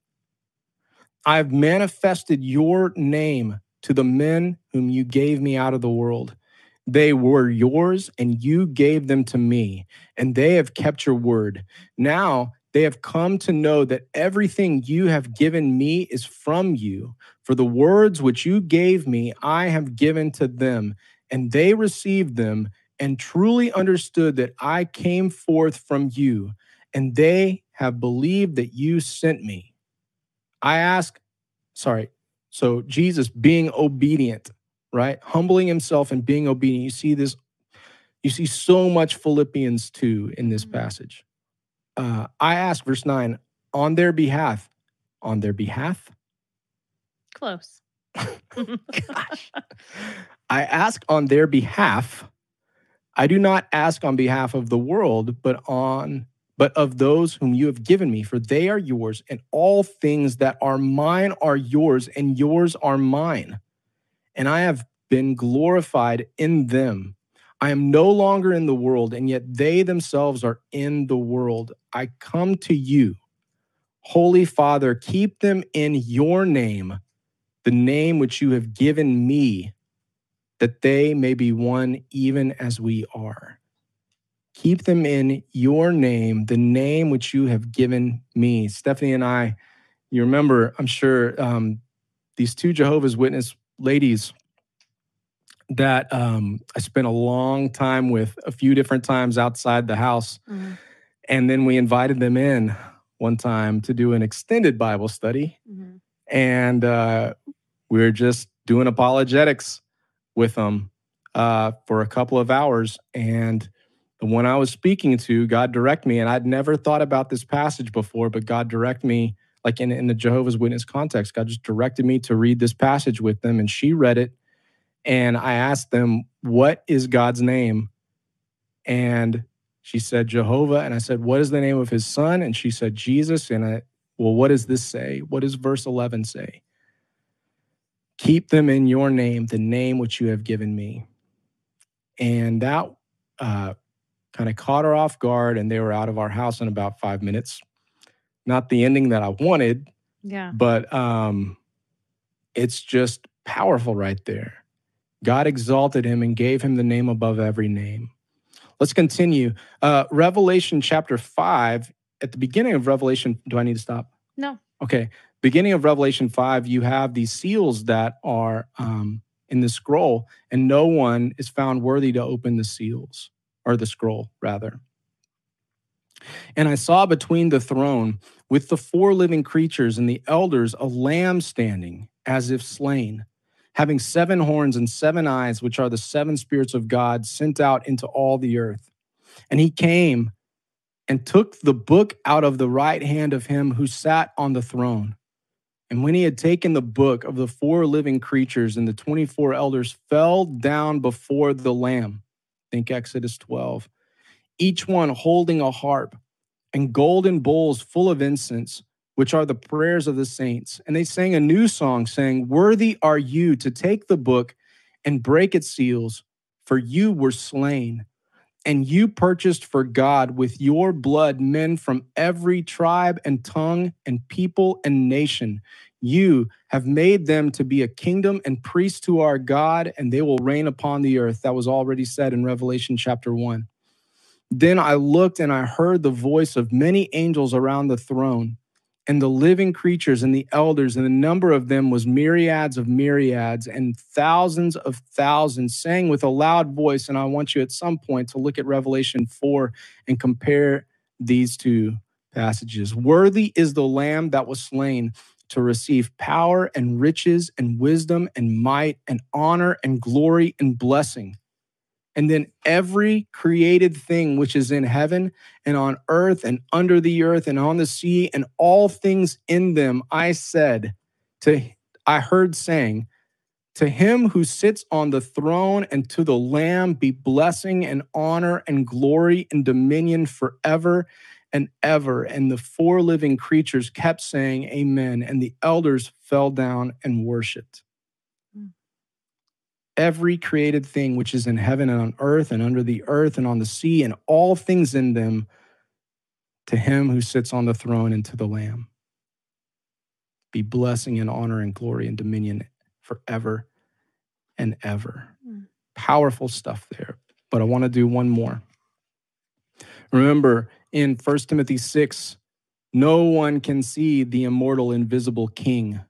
[SPEAKER 2] I've manifested your name to the men whom you gave me out of the world. They were yours, and you gave them to me, and they have kept your word. Now they have come to know that everything you have given me is from you. For the words which you gave me, I have given to them, and they received them and truly understood that I came forth from you, and they have believed that you sent me. I ask, sorry, so Jesus being obedient, right? Humbling himself and being obedient. You see this, you see so much Philippians 2 in this mm-hmm. passage. Uh, I ask, verse 9, on their behalf, on their behalf?
[SPEAKER 3] Close.
[SPEAKER 2] Gosh. I ask on their behalf. I do not ask on behalf of the world, but on but of those whom you have given me, for they are yours, and all things that are mine are yours, and yours are mine. And I have been glorified in them. I am no longer in the world, and yet they themselves are in the world. I come to you. Holy Father, keep them in your name, the name which you have given me, that they may be one even as we are. Keep them in your name, the name which you have given me. Stephanie and I, you remember, I'm sure, um, these two Jehovah's Witness ladies that um, I spent a long time with a few different times outside the house. Mm-hmm. And then we invited them in one time to do an extended Bible study. Mm-hmm. And uh, we were just doing apologetics with them uh, for a couple of hours. And the one I was speaking to, God direct me, and I'd never thought about this passage before, but God direct me, like in, in the Jehovah's Witness context, God just directed me to read this passage with them, and she read it, and I asked them, "What is God's name?" And she said Jehovah, and I said, "What is the name of His Son?" And she said Jesus, and I, well, what does this say? What does verse eleven say? Keep them in your name, the name which you have given me. And that uh, kind of caught her off guard and they were out of our house in about five minutes. Not the ending that I wanted.
[SPEAKER 3] Yeah.
[SPEAKER 2] But um, it's just powerful right there. God exalted him and gave him the name above every name. Let's continue. Uh, Revelation chapter 5, at the beginning of Revelation, do I need to stop?
[SPEAKER 3] No.
[SPEAKER 2] Okay. Beginning of Revelation 5, you have these seals that are um, in the scroll, and no one is found worthy to open the seals or the scroll, rather. And I saw between the throne with the four living creatures and the elders a lamb standing as if slain, having seven horns and seven eyes, which are the seven spirits of God sent out into all the earth. And he came and took the book out of the right hand of him who sat on the throne. And when he had taken the book of the four living creatures and the 24 elders fell down before the Lamb, think Exodus 12, each one holding a harp and golden bowls full of incense, which are the prayers of the saints. And they sang a new song, saying, Worthy are you to take the book and break its seals, for you were slain and you purchased for God with your blood men from every tribe and tongue and people and nation. You have made them to be a kingdom and priests to our God, and they will reign upon the earth. That was already said in Revelation chapter 1. Then I looked and I heard the voice of many angels around the throne and the living creatures and the elders, and the number of them was myriads of myriads and thousands of thousands, saying with a loud voice. And I want you at some point to look at Revelation 4 and compare these two passages. Worthy is the Lamb that was slain to receive power and riches and wisdom and might and honor and glory and blessing. And then every created thing which is in heaven and on earth and under the earth and on the sea and all things in them, I said to, I heard saying, to him who sits on the throne and to the Lamb be blessing and honor and glory and dominion forever and ever. And the four living creatures kept saying, Amen. And the elders fell down and worshiped every created thing which is in heaven and on earth and under the earth and on the sea and all things in them to him who sits on the throne and to the Lamb. Be blessing and honor and glory and dominion forever and ever. Mm. Powerful stuff there. But I want to do one more. Remember in 1 Timothy 6, no one can see the immortal, invisible King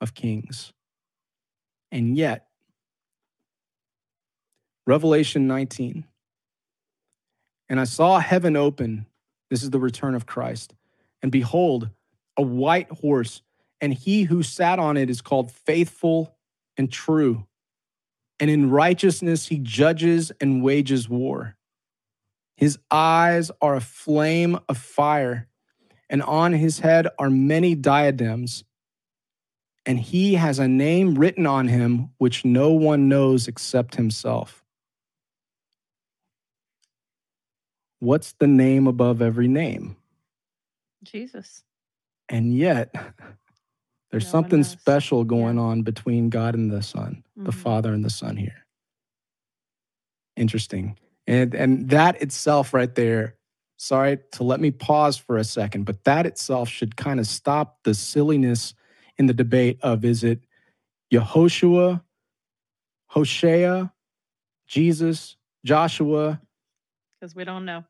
[SPEAKER 2] of kings. And yet, Revelation 19. And I saw heaven open. This is the return of Christ. And behold, a white horse, and he who sat on it is called faithful and true. And in righteousness he judges and wages war. His eyes are a flame of fire, and on his head are many diadems. And he has a name written on him which no one knows except himself. What's the name above every name?
[SPEAKER 3] Jesus.
[SPEAKER 2] And yet, there's no something special going yeah. on between God and the Son, mm-hmm. the Father and the Son here. Interesting. And and that itself right there, sorry to let me pause for a second, but that itself should kind of stop the silliness in the debate of is it Yehoshua, Hosea, Jesus, Joshua?
[SPEAKER 3] Because we don't know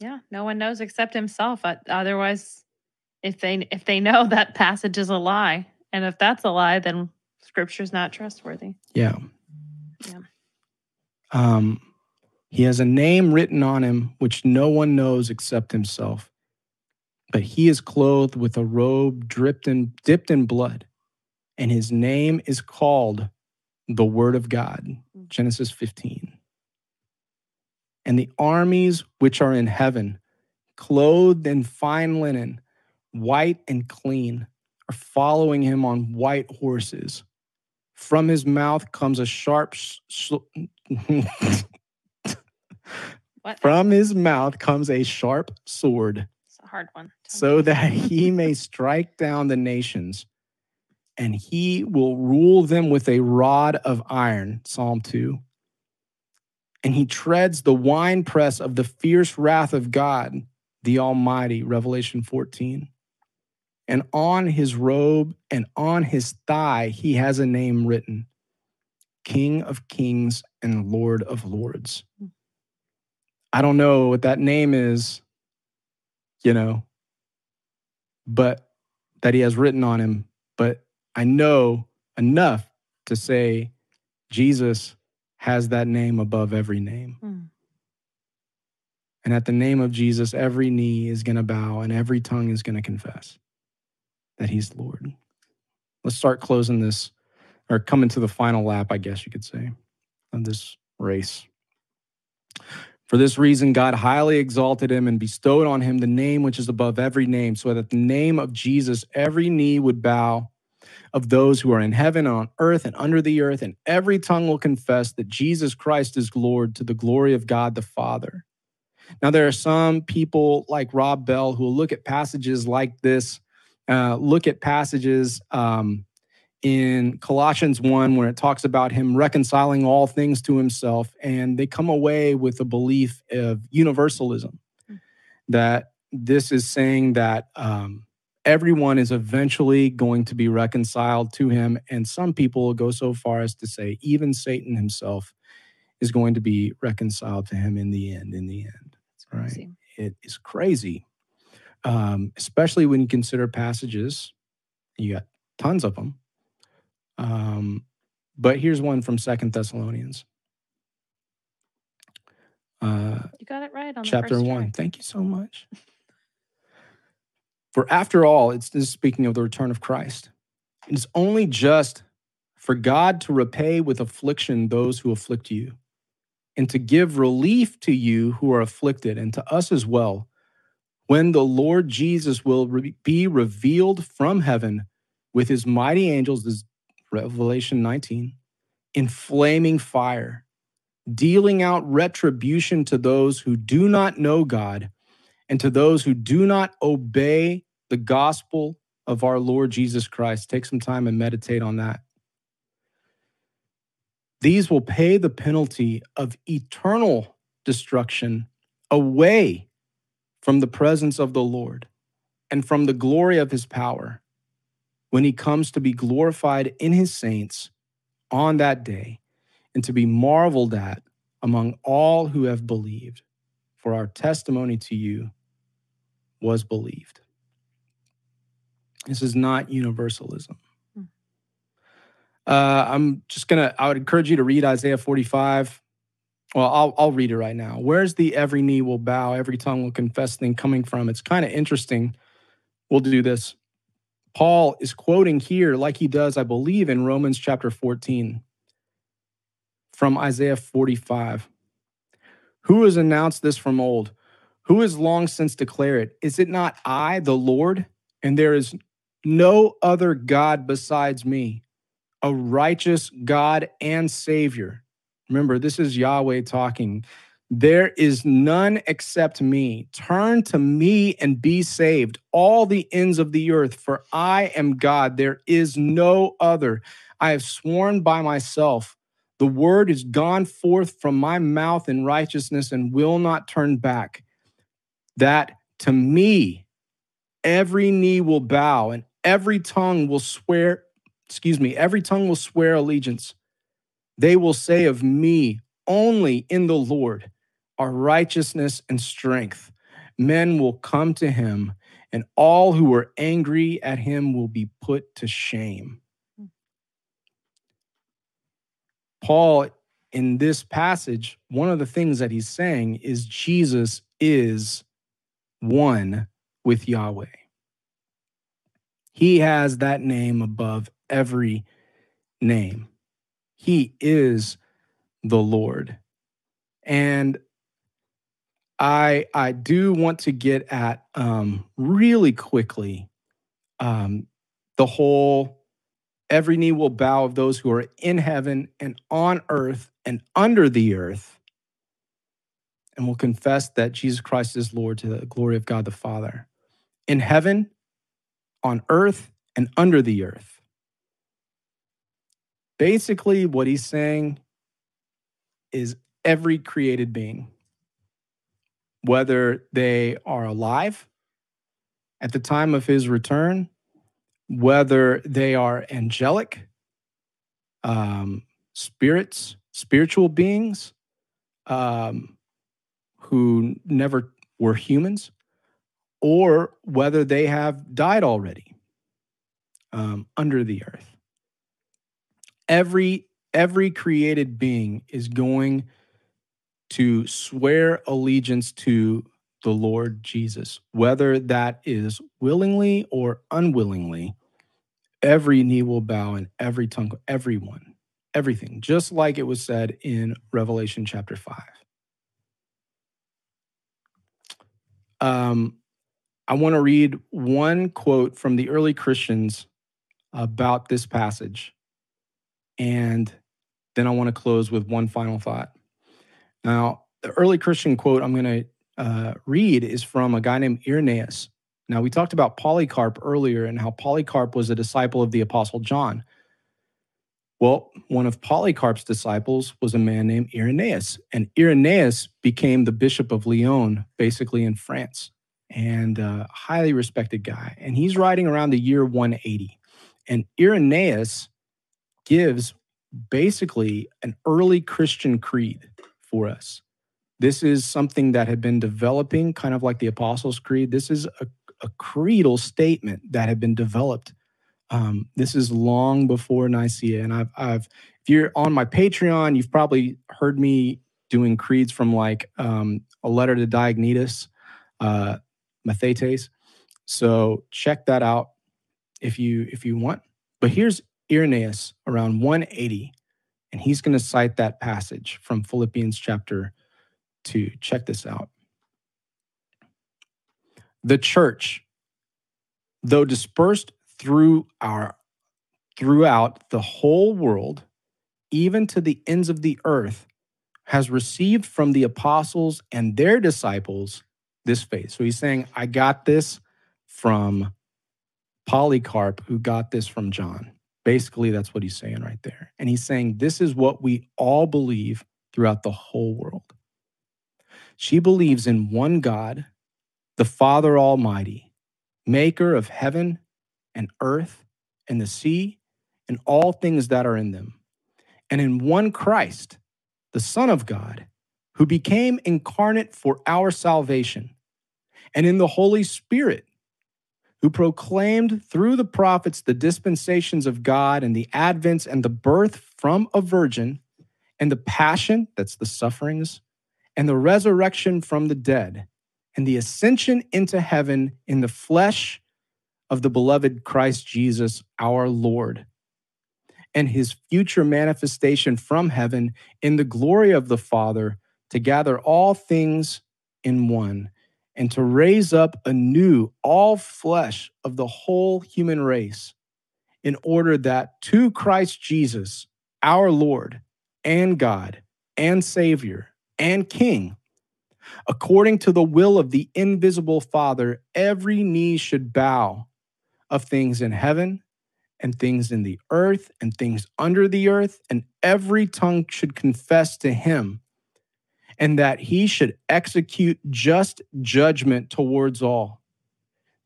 [SPEAKER 3] yeah no one knows except himself otherwise if they if they know that passage is a lie and if that's a lie then scripture's not trustworthy.
[SPEAKER 2] Yeah. Yeah. Um he has a name written on him which no one knows except himself but he is clothed with a robe dripped in dipped in blood and his name is called the word of God. Genesis 15. And the armies which are in heaven, clothed in fine linen, white and clean, are following him on white horses. From his mouth comes a sharp. Sh- what? From his mouth comes a sharp sword.
[SPEAKER 3] It's a hard one.
[SPEAKER 2] So that he may strike down the nations and he will rule them with a rod of iron. Psalm 2. And he treads the winepress of the fierce wrath of God, the Almighty. Revelation 14. And on his robe and on his thigh, he has a name written King of Kings and Lord of Lords. I don't know what that name is, you know, but that he has written on him, but I know enough to say Jesus has that name above every name. Mm. And at the name of Jesus, every knee is going to bow and every tongue is going to confess that he's Lord. Let's start closing this or coming to the final lap, I guess you could say, of this race. For this reason, God highly exalted him and bestowed on him the name which is above every name, so that the name of Jesus every knee would bow of those who are in heaven, on earth, and under the earth, and every tongue will confess that Jesus Christ is Lord to the glory of God the Father. Now, there are some people like Rob Bell who will look at passages like this, uh, look at passages um, in Colossians 1 where it talks about him reconciling all things to himself, and they come away with a belief of universalism mm. that this is saying that um, everyone is eventually going to be reconciled to him. And some people go so far as to say, even Satan himself is going to be reconciled to him in the end. In the end, right? It is crazy, um, especially when you consider passages. You got tons of them um, but here's one from Second Thessalonians.
[SPEAKER 3] Uh, you got it right on
[SPEAKER 2] chapter one. Thank you so much. For after all, it's this speaking of the return of Christ. It's only just for God to repay with affliction those who afflict you, and to give relief to you who are afflicted, and to us as well, when the Lord Jesus will re- be revealed from heaven with his mighty angels, as Revelation 19, in flaming fire, dealing out retribution to those who do not know God and to those who do not obey the gospel of our Lord Jesus Christ. Take some time and meditate on that. These will pay the penalty of eternal destruction away from the presence of the Lord and from the glory of his power when he comes to be glorified in his saints on that day and to be marveled at among all who have believed. For our testimony to you was believed. This is not universalism. Hmm. Uh, I'm just gonna. I would encourage you to read Isaiah 45. Well, I'll I'll read it right now. Where's the every knee will bow, every tongue will confess thing coming from? It's kind of interesting. We'll do this. Paul is quoting here, like he does, I believe, in Romans chapter 14 from Isaiah 45. Who has announced this from old? Who has long since declared it? Is it not I, the Lord? And there is no other God besides me, a righteous God and Savior. Remember, this is Yahweh talking. There is none except me. Turn to me and be saved, all the ends of the earth, for I am God. There is no other. I have sworn by myself. The word is gone forth from my mouth in righteousness and will not turn back. That to me, every knee will bow and every tongue will swear, excuse me, every tongue will swear allegiance. They will say of me only in the Lord are righteousness and strength. Men will come to him, and all who are angry at him will be put to shame. Paul, in this passage, one of the things that he's saying is Jesus is one with Yahweh. He has that name above every name. He is the Lord. And I I do want to get at um, really quickly um, the whole every knee will bow of those who are in heaven and on earth and under the earth, and will confess that Jesus Christ is Lord to the glory of God the Father, in heaven, on earth, and under the earth. Basically, what he's saying is every created being whether they are alive at the time of his return, whether they are angelic, um, spirits, spiritual beings um, who never were humans, or whether they have died already um, under the earth. Every every created being is going to swear allegiance to the Lord Jesus, whether that is willingly or unwillingly. Every knee will bow and every tongue, everyone, everything, just like it was said in Revelation chapter 5. um, I want to read one quote from the early Christians about this passage. And then I want to close with one final thought. Now, the early Christian quote I'm going to uh, read is from a guy named Irenaeus. Now, we talked about Polycarp earlier and how Polycarp was a disciple of the Apostle John. Well, one of Polycarp's disciples was a man named Irenaeus, and Irenaeus became the Bishop of Lyon, basically in France, and a highly respected guy. And he's writing around the year 180. And Irenaeus gives basically an early Christian creed for us. This is something that had been developing, kind of like the Apostles' Creed. This is a, a creedal statement that had been developed. Um, this is long before Nicaea, and I've, I've, if you're on my Patreon, you've probably heard me doing creeds from like um, a letter to Diognetus, uh, Mathetes. So check that out if you if you want. But here's Irenaeus around 180, and he's going to cite that passage from Philippians chapter 2. Check this out. The church, though dispersed through our throughout the whole world, even to the ends of the earth, has received from the apostles and their disciples this faith. So he's saying, I got this from Polycarp, who got this from John. Basically, that's what he's saying right there. And he's saying, This is what we all believe throughout the whole world. She believes in one God, the Father Almighty, maker of heaven and earth and the sea and all things that are in them, and in one Christ, the Son of God, who became incarnate for our salvation, and in the Holy Spirit who proclaimed through the prophets the dispensations of God and the advents and the birth from a virgin and the passion, that's the sufferings, and the resurrection from the dead and the ascension into heaven in the flesh of the beloved Christ Jesus our Lord and his future manifestation from heaven in the glory of the Father to gather all things in one and to raise up anew all flesh of the whole human race, in order that to Christ Jesus, our Lord and God and Savior and King, according to the will of the invisible Father, every knee should bow of things in heaven and things in the earth and things under the earth, and every tongue should confess to him and that he should execute just judgment towards all,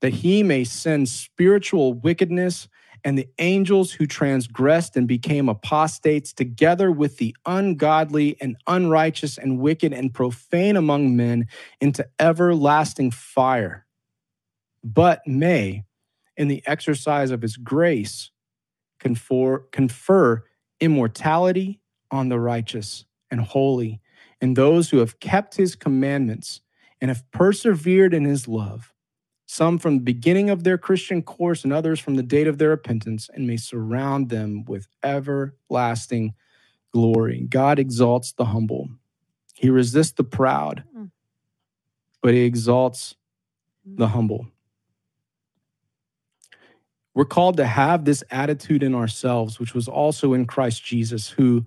[SPEAKER 2] that he may send spiritual wickedness and the angels who transgressed and became apostates together with the ungodly and unrighteous and wicked and profane among men into everlasting fire, but may, in the exercise of his grace, confer, confer immortality on the righteous and holy and those who have kept his commandments and have persevered in his love, some from the beginning of their Christian course and others from the date of their repentance, and may surround them with everlasting glory. God exalts the humble, he resists the proud, hmm. but he exalts the humble. We're called to have this attitude in ourselves, which was also in Christ Jesus, who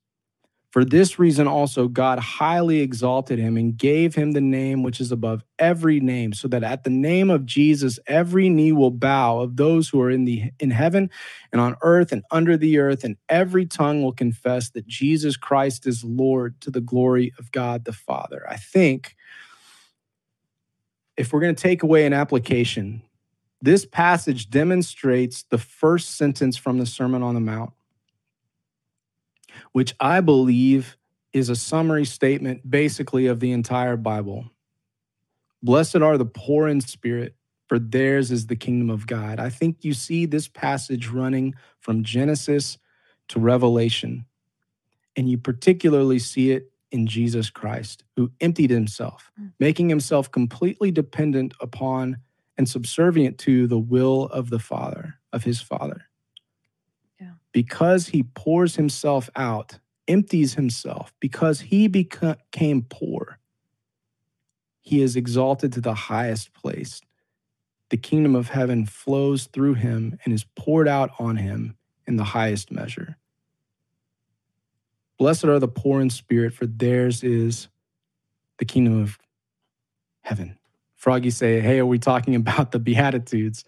[SPEAKER 2] For this reason also God highly exalted him and gave him the name which is above every name, so that at the name of Jesus every knee will bow of those who are in the in heaven and on earth and under the earth, and every tongue will confess that Jesus Christ is Lord to the glory of God the Father. I think if we're going to take away an application, this passage demonstrates the first sentence from the Sermon on the Mount which I believe is a summary statement basically of the entire Bible. Blessed are the poor in spirit, for theirs is the kingdom of God. I think you see this passage running from Genesis to Revelation. And you particularly see it in Jesus Christ, who emptied himself, mm. making himself completely dependent upon and subservient to the will of the Father, of his Father. Because he pours himself out, empties himself, because he became poor, he is exalted to the highest place. The kingdom of heaven flows through him and is poured out on him in the highest measure. Blessed are the poor in spirit, for theirs is the kingdom of heaven. Froggy say, hey, are we talking about the Beatitudes?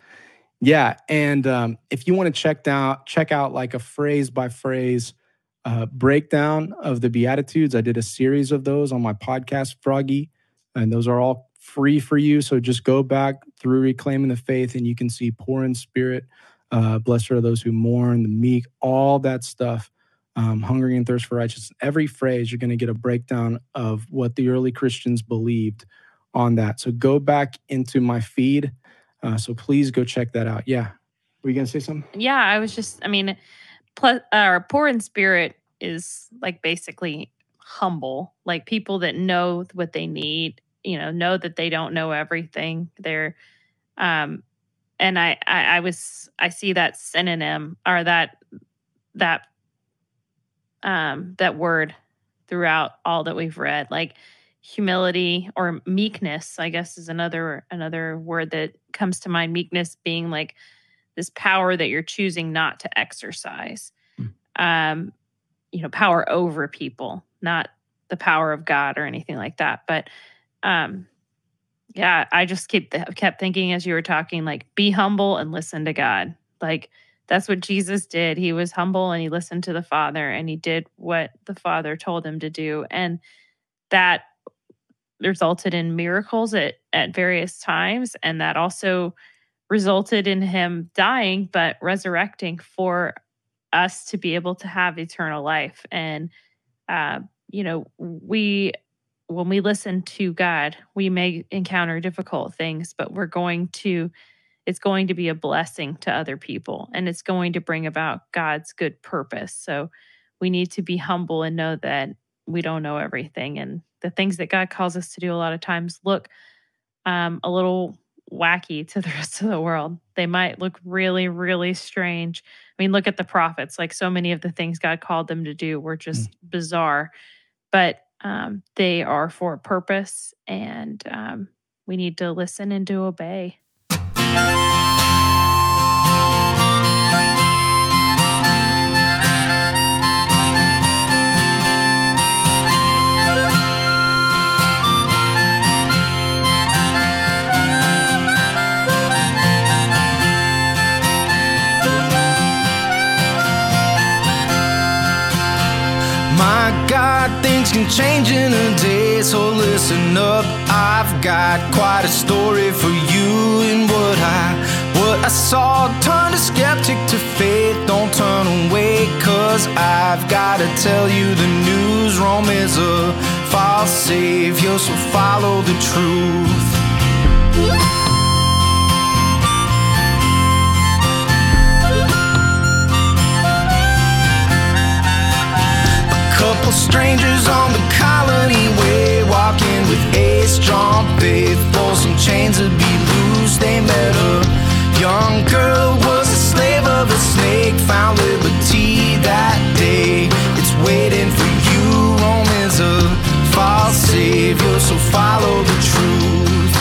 [SPEAKER 2] Yeah, and um, if you want to check down, check out like a phrase by phrase uh, breakdown of the Beatitudes. I did a series of those on my podcast, Froggy, and those are all free for you. So just go back through reclaiming the faith, and you can see poor in spirit, uh, blessed are those who mourn, the meek, all that stuff um, hungering and thirst for righteousness. Every phrase, you're going to get a breakdown of what the early Christians believed on that. So go back into my feed. Uh, so please go check that out. Yeah. Were you going to say something?
[SPEAKER 3] Yeah, I was just, I mean, plus, uh, poor in spirit is like basically humble, like people that know what they need, you know, know that they don't know everything. They're, um, and I, I, I was, I see that synonym or that, that um, that word throughout all that we've read. Like humility or meekness, I guess, is another another word that comes to mind. Meekness being like this power that you're choosing not to exercise. Mm. Um, you know, power over people, not the power of God or anything like that. But um, yeah, I just keep kept thinking as you were talking, like be humble and listen to God. Like that's what Jesus did. He was humble and he listened to the Father and he did what the Father told him to do. And that resulted in miracles at, at various times. And that also resulted in him dying, but resurrecting for us to be able to have eternal life. And, uh, you know, we, when we listen to God, we may encounter difficult things, but we're going to it's going to be a blessing to other people and it's going to bring about God's good purpose. So we need to be humble and know that we don't know everything. And the things that God calls us to do a lot of times look um, a little wacky to the rest of the world. They might look really, really strange. I mean, look at the prophets. Like so many of the things God called them to do were just mm. bizarre, but um, they are for a purpose, and um, we need to listen and to obey.
[SPEAKER 4] Saw turned a skeptic to faith. Don't turn away, cause I've gotta tell you the news. Rome is a false savior, so follow the truth. A couple strangers on the colony way, walking with a strong faith. For some chains to be loose, they met a young girl was a slave of a snake. Found liberty that day. It's waiting for you. Rome is a false savior, so follow the truth.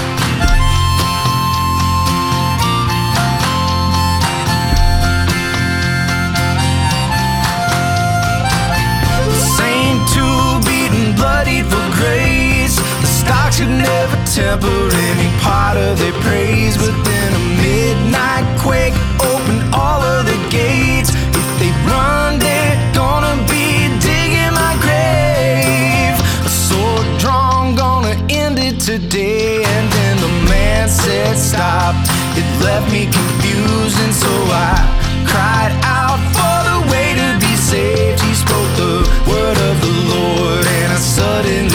[SPEAKER 4] Saint who beat and bloodied for grace. The stocks could never Temporary part of their praise within a midnight quake. Open all of the gates. If they run, they're gonna be digging my grave. A sword drawn, gonna end it today. And then the man said, Stop. It left me confused, and so I
[SPEAKER 2] cried out for the way to be saved. He spoke the word of the Lord, and I suddenly.